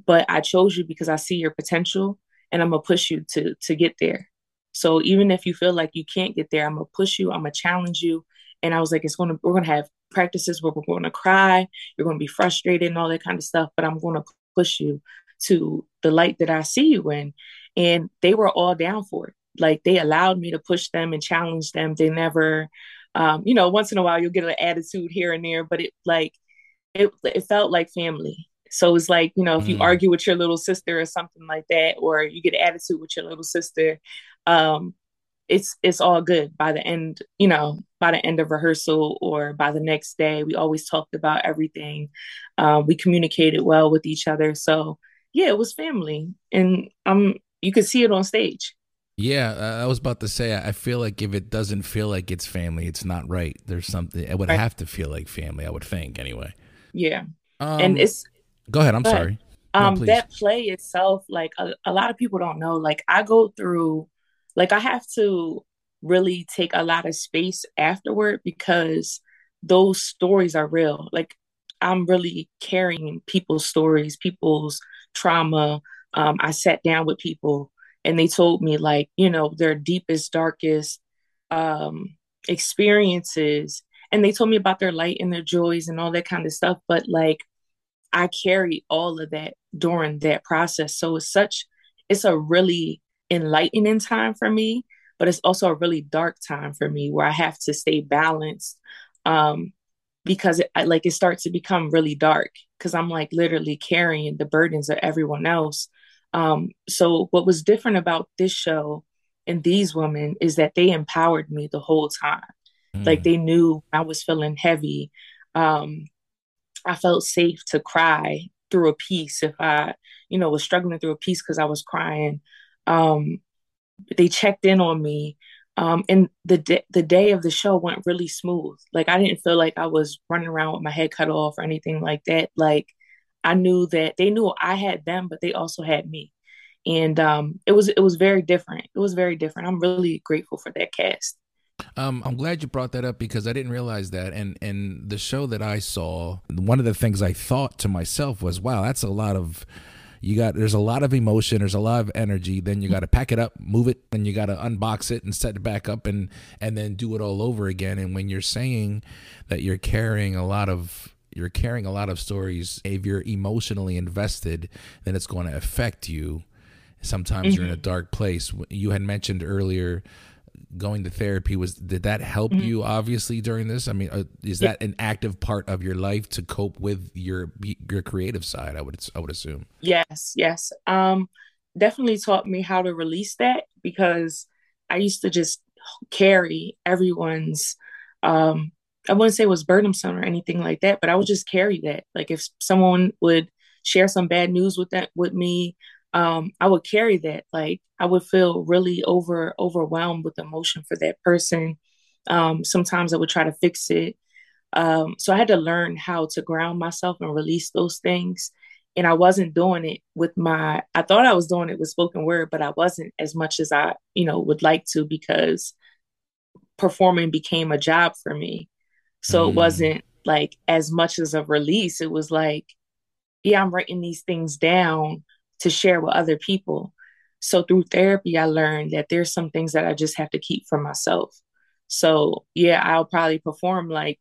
But I chose you because I see your potential and I'm gonna push you to to get there. So even if you feel like you can't get there, I'm gonna push you, I'm gonna challenge you. And I was like, it's gonna we're gonna have practices where we're gonna cry, you're gonna be frustrated and all that kind of stuff, but I'm gonna push you to the light that I see you in. And they were all down for it. Like they allowed me to push them and challenge them. They never um, you know, once in a while you'll get an attitude here and there, but it like it it felt like family. So it's like, you know, if you mm. argue with your little sister or something like that, or you get an attitude with your little sister, um, it's it's all good by the end, you know, by the end of rehearsal or by the next day. We always talked about everything. Um, we communicated well with each other. So yeah, it was family. And um you could see it on stage. Yeah, I was about to say. I feel like if it doesn't feel like it's family, it's not right. There's something. It would right. have to feel like family. I would think anyway. Yeah, um, and it's. Go ahead. I'm sorry. Um, no, that play itself, like a, a lot of people don't know. Like I go through, like I have to really take a lot of space afterward because those stories are real. Like I'm really carrying people's stories, people's trauma. Um, I sat down with people and they told me like you know their deepest darkest um experiences. And they told me about their light and their joys and all that kind of stuff but like i carry all of that during that process. So it's such it's a really enlightening time for me but it's also a really dark time for me where i have to stay balanced um because it, like it starts to become really dark because i'm like literally carrying the burdens of everyone else um, so what was different about this show and these women is that they empowered me the whole time. Mm. Like they knew I was feeling heavy. Um, I felt safe to cry through a piece if I, you know, was struggling through a piece because I was crying. Um, they checked in on me. Um, and the d- the day of the show went really smooth. Like I didn't feel like I was running around with my head cut off or anything like that. Like I knew that they knew I had them, but they also had me. And um, it was it was very different. It was very different. I'm really grateful for that cast. Um, I'm glad you brought that up because I didn't realize that. And and the show that I saw, one of the things I thought to myself was, "Wow, that's a lot of." You got there's a lot of emotion, there's a lot of energy. Then you got to pack it up, move it, then you got to unbox it and set it back up, and and then do it all over again. And when you're saying that you're carrying a lot of you're carrying a lot of stories. If you're emotionally invested, then it's going to affect you. Sometimes mm-hmm. you're in a mm-hmm. dark place. You had mentioned earlier going to therapy was did that help mm-hmm. you obviously during this i mean uh, is that an active part of your life to cope with your your creative side i would i would assume yes yes um definitely taught me how to release that because i used to just carry everyone's um I wouldn't say it was burdensome or anything like that, but I would just carry that. Like if someone would share some bad news with that with me, um, I would carry that. Like I would feel really over overwhelmed with emotion for that person. Um, sometimes I would try to fix it. Um, so I had to learn how to ground myself and release those things. And I wasn't doing it with my, I thought I was doing it with spoken word, but I wasn't as much as I, you know, would like to because performing became a job for me. So mm. it wasn't like as much as a release. It was like, yeah, I'm writing these things down to share with other people. So through therapy, I learned that there's some things that I just have to keep for myself. So yeah, I'll probably perform like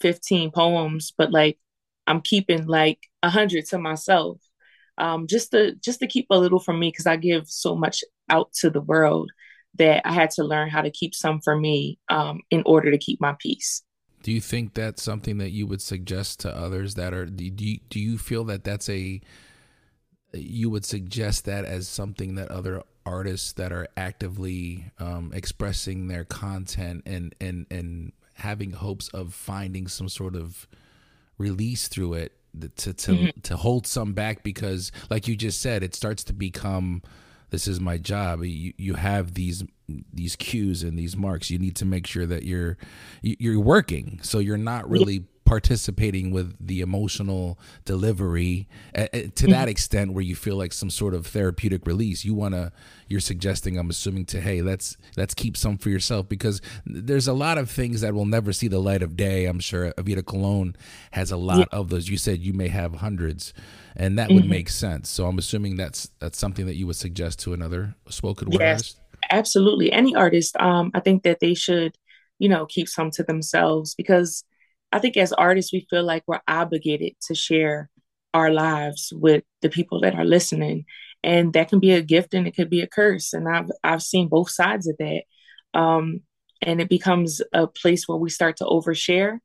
15 poems, but like I'm keeping like a hundred to myself. Um, just to just to keep a little for me because I give so much out to the world that I had to learn how to keep some for me um, in order to keep my peace. Do you think that's something that you would suggest to others that are do you, do you feel that that's a you would suggest that as something that other artists that are actively um, expressing their content and and and having hopes of finding some sort of release through it to to mm-hmm. to hold some back because like you just said it starts to become this is my job you you have these these cues and these marks you need to make sure that you're you're working. So you're not really participating with the emotional delivery uh, to mm-hmm. that extent where you feel like some sort of therapeutic release. You want to you're suggesting i'm assuming to hey let's let's keep some for yourself because there's a lot of things that will never see the light of day i'm sure. Evita Colon has a lot yeah. of those. You said you may have hundreds and that mm-hmm. would make sense. So i'm assuming that's that's something that you would suggest to another spoken word yes, artist absolutely any artist um i think that they should you know keep some to themselves because I think as artists, we feel like we're obligated to share our lives with the people that are listening. And that can be a gift and it could be a curse. And I've I've seen both sides of that. Um, and it becomes a place where we start to overshare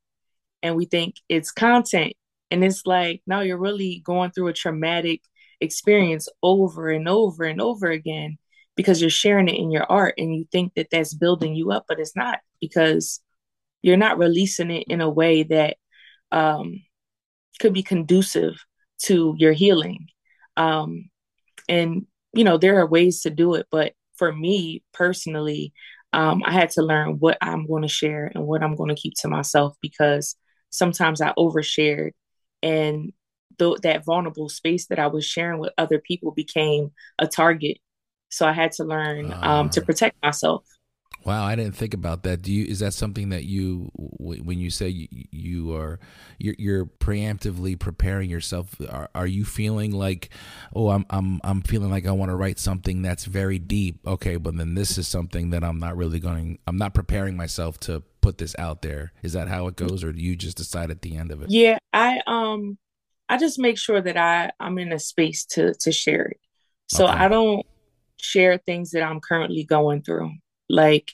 and we think it's content. And it's like, no, you're really going through a traumatic experience over and over and over again because you're sharing it in your art and you think that that's building you up, but it's not because you're not releasing it in a way that um, could be conducive to your healing. Um, and, you know, there are ways to do it. But for me personally, um, I had to learn what I'm going to share and what I'm going to keep to myself because sometimes I overshared and th- that vulnerable space that I was sharing with other people became a target. So I had to learn um, to ah. protect myself. Wow, I didn't think about that. Do you? Is that something that you, when you say you, you are, you're, you're, preemptively preparing yourself? Are, are you feeling like, oh, I'm, I'm, I'm feeling like I want to write something that's very deep. Okay, but then this is something that I'm not really going. I'm not preparing myself to put this out there. Is that how it goes, or do you just decide at the end of it? Yeah, I um, I just make sure that I I'm in a space to to share it. So okay. I don't share things that I'm currently going through. Like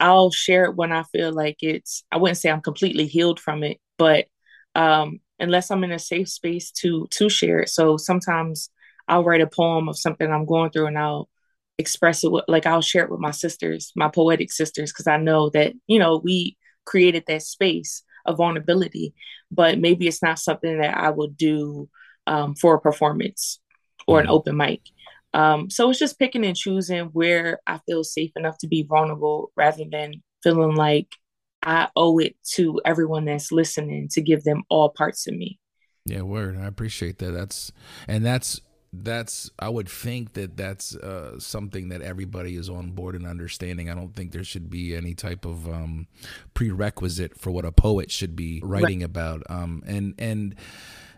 I'll share it when I feel like it's I wouldn't say I'm completely healed from it, but um unless I'm in a safe space to to share it. So sometimes I'll write a poem of something I'm going through and I'll express it with, like I'll share it with my sisters, my poetic sisters, because I know that, you know, we created that space of vulnerability, but maybe it's not something that I would do um, for a performance or an mm-hmm. open mic. Um, so it's just picking and choosing where I feel safe enough to be vulnerable rather than feeling like I owe it to everyone that's listening to give them all parts of me. Yeah, word. I appreciate that. That's and that's that's I would think that that's uh, something that everybody is on board and understanding. I don't think there should be any type of um, prerequisite for what a poet should be writing right. about. Um, and and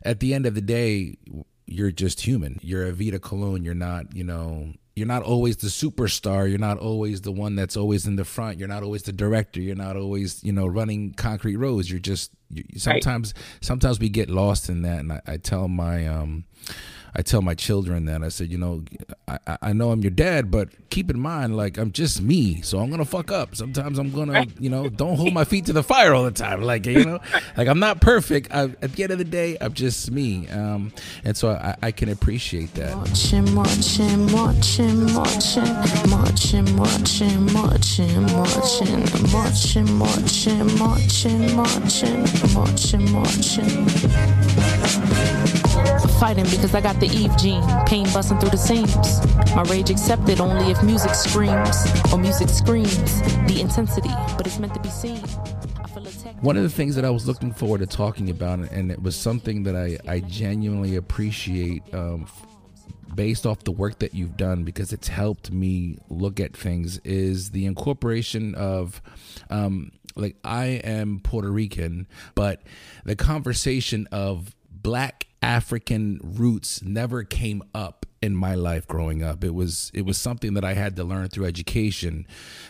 at the end of the day, you're just human. You're Evita Colon. You're not, you know, you're not always the superstar. You're not always the one that's always in the front. You're not always the director. You're not always, you know, running concrete rose. You're just you, sometimes. Right. Sometimes we get lost in that, and I, I tell my um, I tell my children that I said, you know, I, I know I'm your dad, but keep in mind, like I'm just me, so I'm gonna fuck up. Sometimes I'm gonna, you know, don't hold my feet to the fire all the time. Like you know, like I'm not perfect. I, at the end of the day, I'm just me, um, and so I, I can appreciate that. Marching, marching, marching, marching, marching, marching, marching, marching, marching, marching, marching, marching, marching, marching fighting because I got the Eve gene, pain busting through the seams. My rage accepted only if music screams, or music screams the intensity, but it's meant to be seen. One of the things that I was looking forward to talking about, and it was something that I, I genuinely appreciate um, based off the work that you've done because it's helped me look at things, is the incorporation of. Um, like I am Puerto Rican, but the conversation of black African roots never came up in my life growing up. It was it was something that I had to learn through education.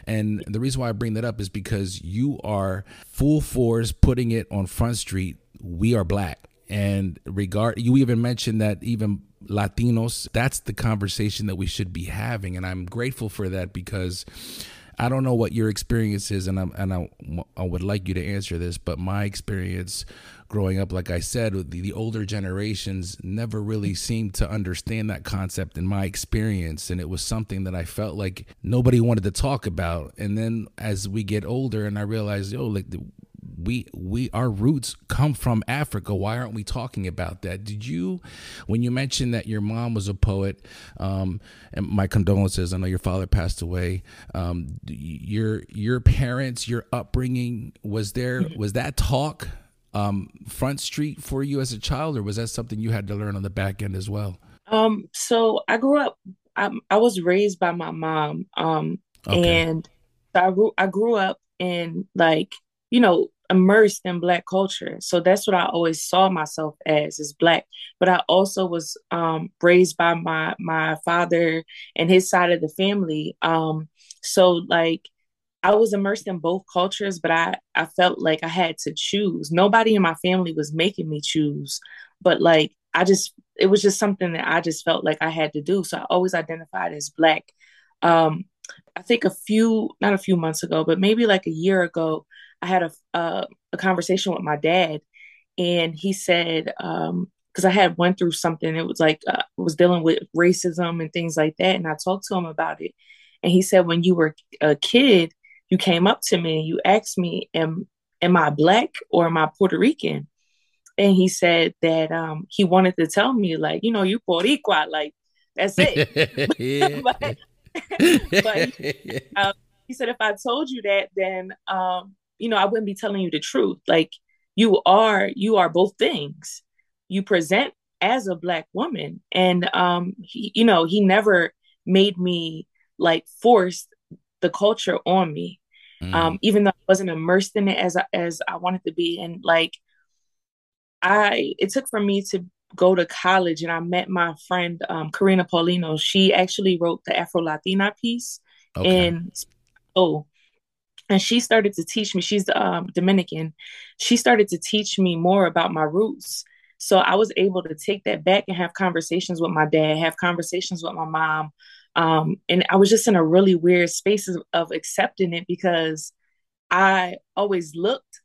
And the reason why I bring that up is because you are full force putting it on Front Street. We are black. And regard you even mentioned that even Latinos, that's the conversation that we should be having. And I'm grateful for that because I don't know what your experience is, and, I'm, and I, I would like you to answer this, but my experience growing up, like I said, the, the older generations never really seemed to understand that concept in my experience. And it was something that I felt like nobody wanted to talk about. And then as we get older and I realized, yo, like the, we we our roots come from Africa. Why aren't we talking about that? Did you, when you mentioned that your mom was a poet, um, and my condolences. I know your father passed away. Um, your your parents, your upbringing was there. Was that talk um, Front Street for you as a child, or was that something you had to learn on the back end as well? Um, so I grew up. I, I was raised by my mom, um, okay. and I grew I grew up in like you know immersed in black culture so that's what i always saw myself as is black but i also was um, raised by my my father and his side of the family um, so like I was immersed in both cultures, but I, I felt like I had to choose. Nobody in my family was making me choose, but like I just, it was just something that I just felt like I had to do. So I always identified as Black. Um, I think a few, not a few months ago, but maybe like a year ago, I had a, uh, a conversation with my dad, and he said, um, because I had went through something, it was like uh, was dealing with racism and things like that, and I talked to him about it, and he said, when you were a kid, you came up to me and you asked me, am, am I black or am I Puerto Rican? And he said that um, he wanted to tell me, like, you know, you Boricua, like, that's it. [laughs] [laughs] but, but he, uh, [laughs] he said, if I told you that, then, um, you know, I wouldn't be telling you the truth. Like, you are, you are both things. You present as a black woman. And, um, he, you know, he never made me like forced the culture on me. Mm. Um, even though I wasn't immersed in it as I, as I wanted to be, and like I, it took for me to go to college, and I met my friend um, Karina Paulino. She actually wrote the Afro Latina piece okay. in oh, and she started to teach me. She's um, Dominican. She started to teach me more about my roots. So I was able to take that back and have conversations with my dad, have conversations with my mom, um, and I was just in a really weird space of, of accepting it because I always looked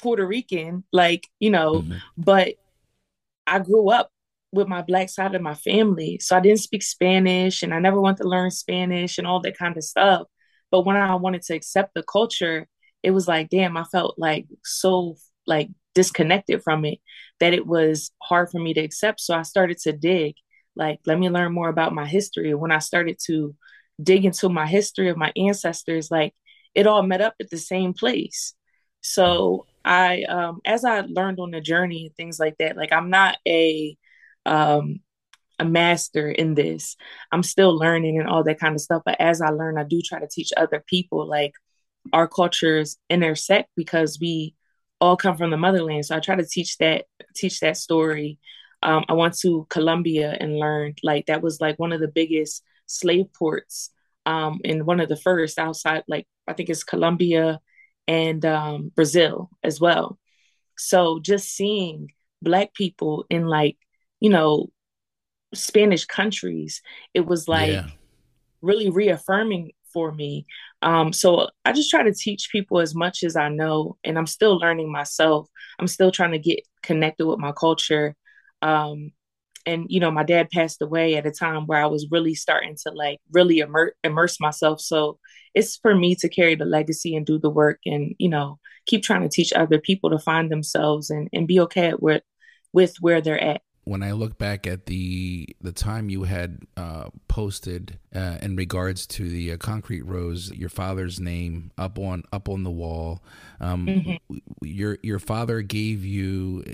Puerto Rican, like, you know, mm-hmm. but I grew up with my black side of my family. So I didn't speak Spanish and I never wanted to learn Spanish and all that kind of stuff. But when I wanted to accept the culture, it was like, damn, I felt like so like disconnected from it that it was hard for me to accept. So I started to dig like let me learn more about my history. When i started to dig into my history of my ancestors like it all met up at the same place. So i um as i learned on the journey and things like that like i'm not a um a master in this. I'm still learning and all that kind of stuff but as i learn i do try to teach other people like our cultures intersect because we all come from the motherland. So i try to teach that teach that story um, I went to Colombia and learned like that was like one of the biggest slave ports um, and one of the first outside, like I think it's Colombia and um, Brazil as well. So just seeing Black people in like, you know, Spanish countries, it was like yeah. really reaffirming for me. Um, so I just try to teach people as much as I know, and I'm still learning myself. I'm still trying to get connected with my culture. Um, and you know, my dad passed away at a time where I was really starting to like really immer- immerse myself. So it's for me to carry the legacy and do the work, and you know, keep trying to teach other people to find themselves and and be okay with with where they're at when I look back at the the time you had uh, posted uh, in regards to the uh, concrete rose, your father's name up on up on the wall, um, mm-hmm. your your father gave you.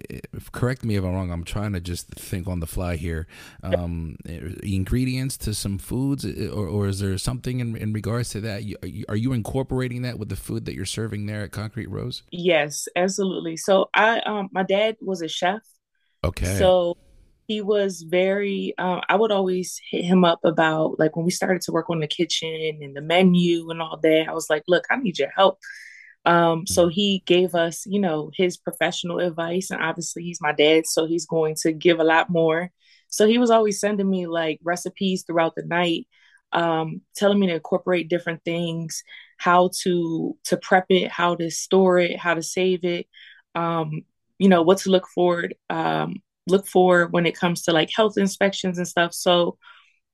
Correct me if I'm wrong. I'm trying to just think on the fly here. Um, ingredients to some foods, or, or is there something in, in regards to that? Are you incorporating that with the food that you're serving there at Concrete Rose? Yes, absolutely. So I, um, my dad was a chef. Okay. So he was very um, i would always hit him up about like when we started to work on the kitchen and the menu and all that i was like look i need your help um, so mm-hmm. he gave us you know his professional advice and obviously he's my dad so he's going to give a lot more so he was always sending me like recipes throughout the night um, telling me to incorporate different things how to to prep it how to store it how to save it um, you know what to look forward um, look for when it comes to like health inspections and stuff. So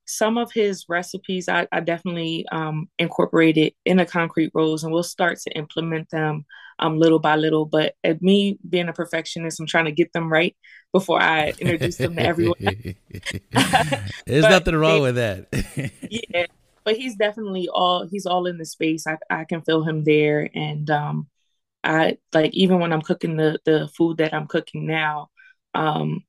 some of his recipes i, I definitely um, incorporated in a concrete rose and we'll start to implement them um, little by little. But at me being a perfectionist i'm trying to get them right before i introduce them to everyone. [laughs] [laughs] There's nothing wrong they, with that. [laughs] Yeah but he's definitely all he's all in the space. I, I can feel him there and um, I like even when I'm cooking the the food that I'm cooking now, um,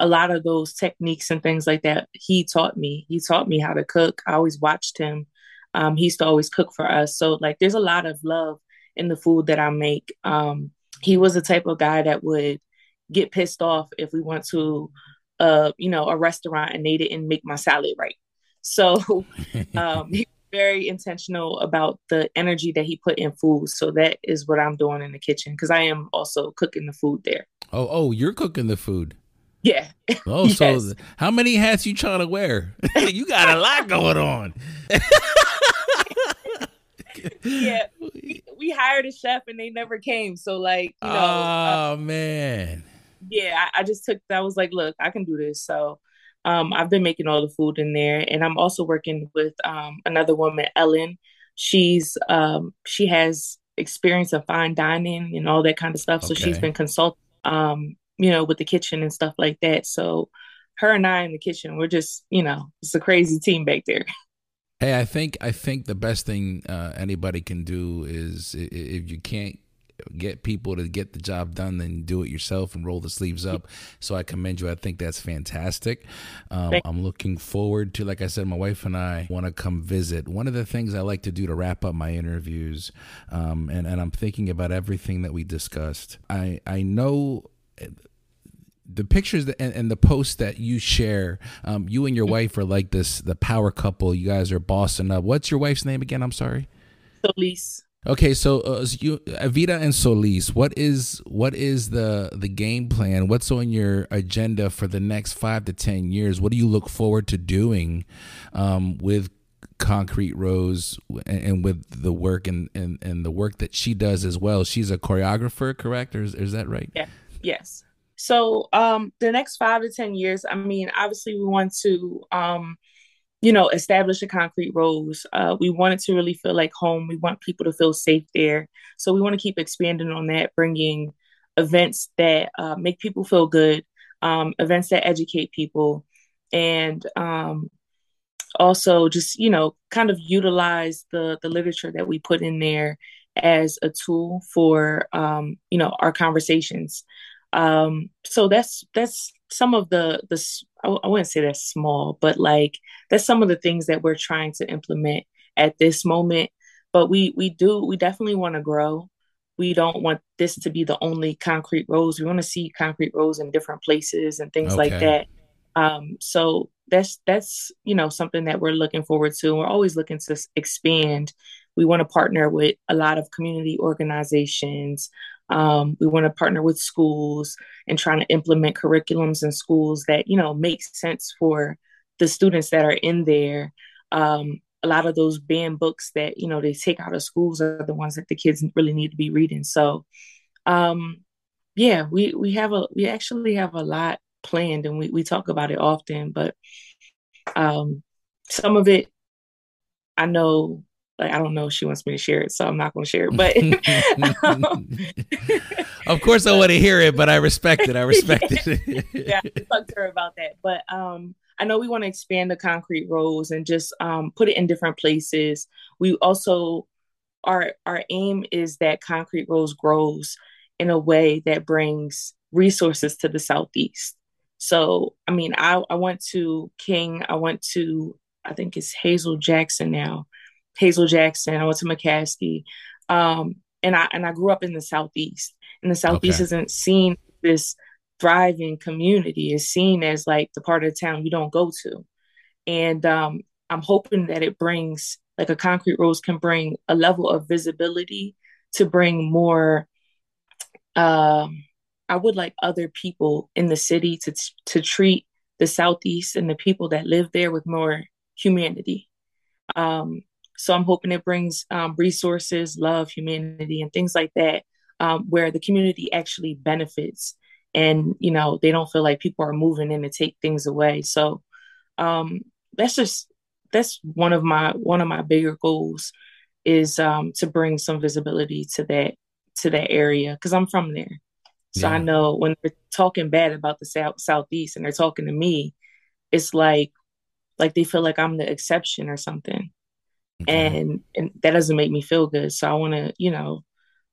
a lot of those techniques and things like that he taught me. He taught me how to cook. I always watched him. Um, he used to always cook for us. So like there's a lot of love in the food that I make. Um, he was the type of guy that would get pissed off if we went to uh, you know, a restaurant and they didn't make my salad right. So [laughs] um, he very intentional about the energy that he put in food. So that is what I'm doing in the kitchen because I am also cooking the food there. Oh, oh, you're cooking the food. Yeah. [laughs] Oh, [laughs] yes. so how many hats you trying to wear? [laughs] you got a lot going on. yeah, we, we, hired a chef and they never came. So like, you know, oh uh, man. Yeah, I, I just took. I was like, look, I can do this. So um, I've been making all the food in there, and I'm also working with um, another woman, Ellen. She's um, she has experience of fine dining and all that kind of stuff. So she's been consulting, um, you know, with the kitchen and stuff like that. So her and I in the kitchen, we're just, you know, it's a crazy team back there. [laughs] Hey, I think I think the best thing uh, anybody can do is if you can't get people to get the job done, then do it yourself and roll the sleeves up. So I commend you. I think that's fantastic. Um, I'm looking forward to, like I said, my wife and I want to come visit. One of the things I like to do to wrap up my interviews, um, and, and I'm thinking about everything that we discussed. I, I know the pictures that, and, and, the posts that you share, um, you and your mm-hmm. wife are like this, the power couple. You guys are bossing up. What's your wife's name again? I'm sorry. Solise. Okay, so uh, you, Evita and Solise, what is what is the the game plan? What's on your agenda for the next five to ten years? What do you look forward to doing um, with Concrete Rose and, and, with the work and, and and the work that she does as well? She's a choreographer, correct? Or is, is that right? Yeah. Yes. So um, the next five to ten years, I mean, obviously we want to um, you know, establish a concrete rose. Uh, we want it to really feel like home. We want people to feel safe there. So we want to keep expanding on that, bringing events that uh, make people feel good, um, events that educate people, and um, also just you know, kind of utilize the the literature that we put in there as a tool for um, you know our conversations. Um, so that's that's some of the the I, I wouldn't say that's small, but like that's some of the things that we're trying to implement at this moment. But we we do we definitely want to grow. We don't want this to be the only concrete rose. We want to see concrete rose in different places and things okay. like that. Um, so that's that's you know something that we're looking forward to. We're always looking to expand. We want to partner with a lot of community organizations, Um, we want to partner with schools and trying to implement curriculums in schools that you know make sense for the students that are in there. Um, a lot of those banned books that you know they take out of schools are the ones that the kids really need to be reading. So, um, yeah, we we have a we actually have a lot planned, and we we talk about it often. But um, some of it, I know like I don't know if she wants me to share it, so I'm not going to share it. But [laughs] [laughs] um, [laughs] of course, I want to hear it, but I respect it. I respect yeah. it. yeah, I talked to her about that. But um, I know we want to expand the concrete rose and just um, put it in different places. We also our our aim is that concrete rose grows in a way that brings resources to the southeast. So, I mean, I, I went to King, I went to, I think it's Hazel Jackson now. Hazel Jackson. I went to McCaskey, um, and I and I grew up in the southeast. And the southeast okay. isn't seen this thriving community; is seen as like the part of the town you don't go to. And um, I'm hoping that it brings like a concrete rose can bring a level of visibility to bring more. Um, I would like other people in the city to to treat the southeast and the people that live there with more humanity. Um, so I'm hoping it brings um, resources, love, humanity, and things like that, um, where the community actually benefits, and you know they don't feel like people are moving in to take things away. So um, that's just that's one of my one of my bigger goals is um, to bring some visibility to that to that area because I'm from there. So yeah. I know when they're talking bad about the south southeast and they're talking to me, it's like like they feel like I'm the exception or something and and that doesn't make me feel good. So I want to, you know,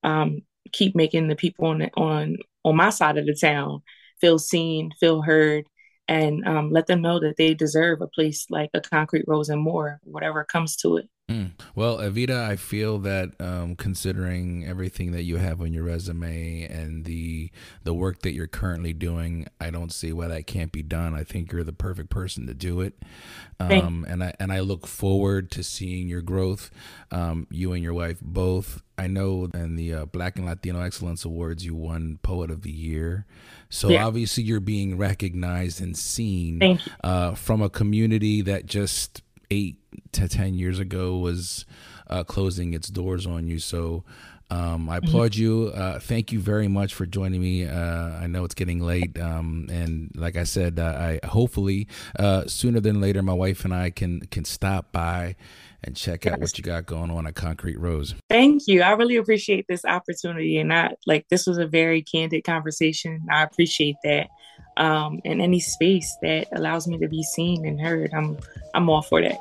um, keep making the people on the, on on my side of the town feel seen, feel heard, and um, let them know that they deserve a place like a Concrete rose and more, whatever comes to it. Mm. Well, Evita, I feel that um, considering everything that you have on your resume and the the work that you're currently doing, I don't see why that can't be done. I think you're the perfect person to do it, um, and I and I look forward to seeing your growth. Um, you and your wife both. I know in the uh, Black and Latino Excellence Awards, you won Poet of the Year. So yeah. obviously, you're being recognized and seen uh, from a community that just eight to 10 years ago was uh, closing its doors on you. So um, I mm-hmm. applaud mm-hmm. you. Uh, thank you very much for joining me. Uh, I know it's getting late, um, and like I said, uh, I hopefully uh, sooner than later, my wife and I can can stop by and check out what you got going on at Concrete Rose. Thank you. I really appreciate this opportunity, and I like this was a very candid conversation. I appreciate that um, in any space that allows me to be seen and heard. I'm I'm all for that.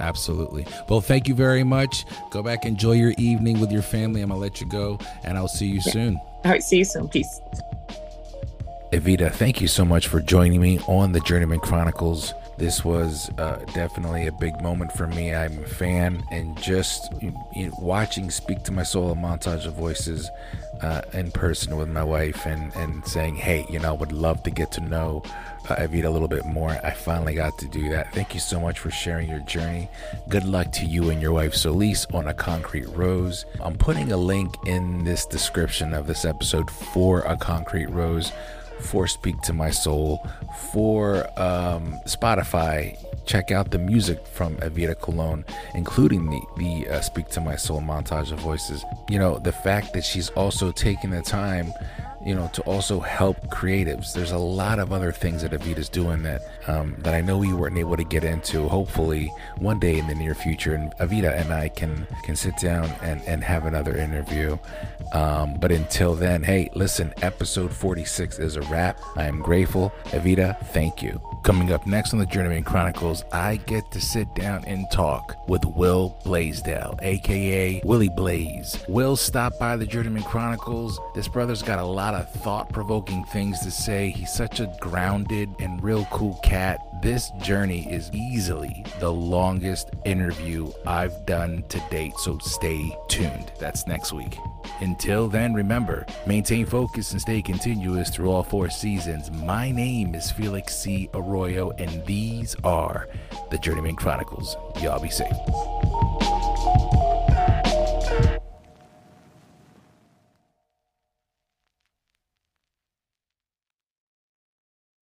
Absolutely. Well, thank you very much. Go back, enjoy your evening with your family. I'm gonna let you go, and I'll see you yeah. soon. All right, see you soon. Peace. Evita, thank you so much for joining me on the Journeyman Chronicles. This was uh, definitely a big moment for me. I'm a fan, and just you know, watching Speak to My Soul, a montage of voices uh, in person with my wife, and, and saying, hey, you know, I would love to get to know uh, Evita a little bit more. I finally got to do that. Thank you so much for sharing your journey. Good luck to you and your wife Solise on a concrete rose. I'm putting a link in this description of this episode for a concrete rose for Speak to My Soul, for um, Spotify. Check out the music from Evita Colon, including the, the uh, Speak to My Soul montage of voices. You know, the fact that she's also taking the time you know, to also help creatives. There's a lot of other things that Evita's doing that um, that I know we weren't able to get into. Hopefully, one day in the near future, and Evita and I can can sit down and and have another interview. Um, but until then, hey, listen, episode 46 is a wrap. I am grateful. Evita. thank you. Coming up next on the Journeyman Chronicles, I get to sit down and talk with Will Blaisdell, aka Willie Blaze. Will stopped by the Journeyman Chronicles. This brother's got a lot of thought provoking things to say. He's such a grounded and real cool cat. This journey is easily the longest interview I've done to date, so stay tuned. That's next week. Until then, remember, maintain focus and stay continuous through all four seasons. My name is Felix C. Arroyo, and these are the Journeyman Chronicles. Y'all be safe.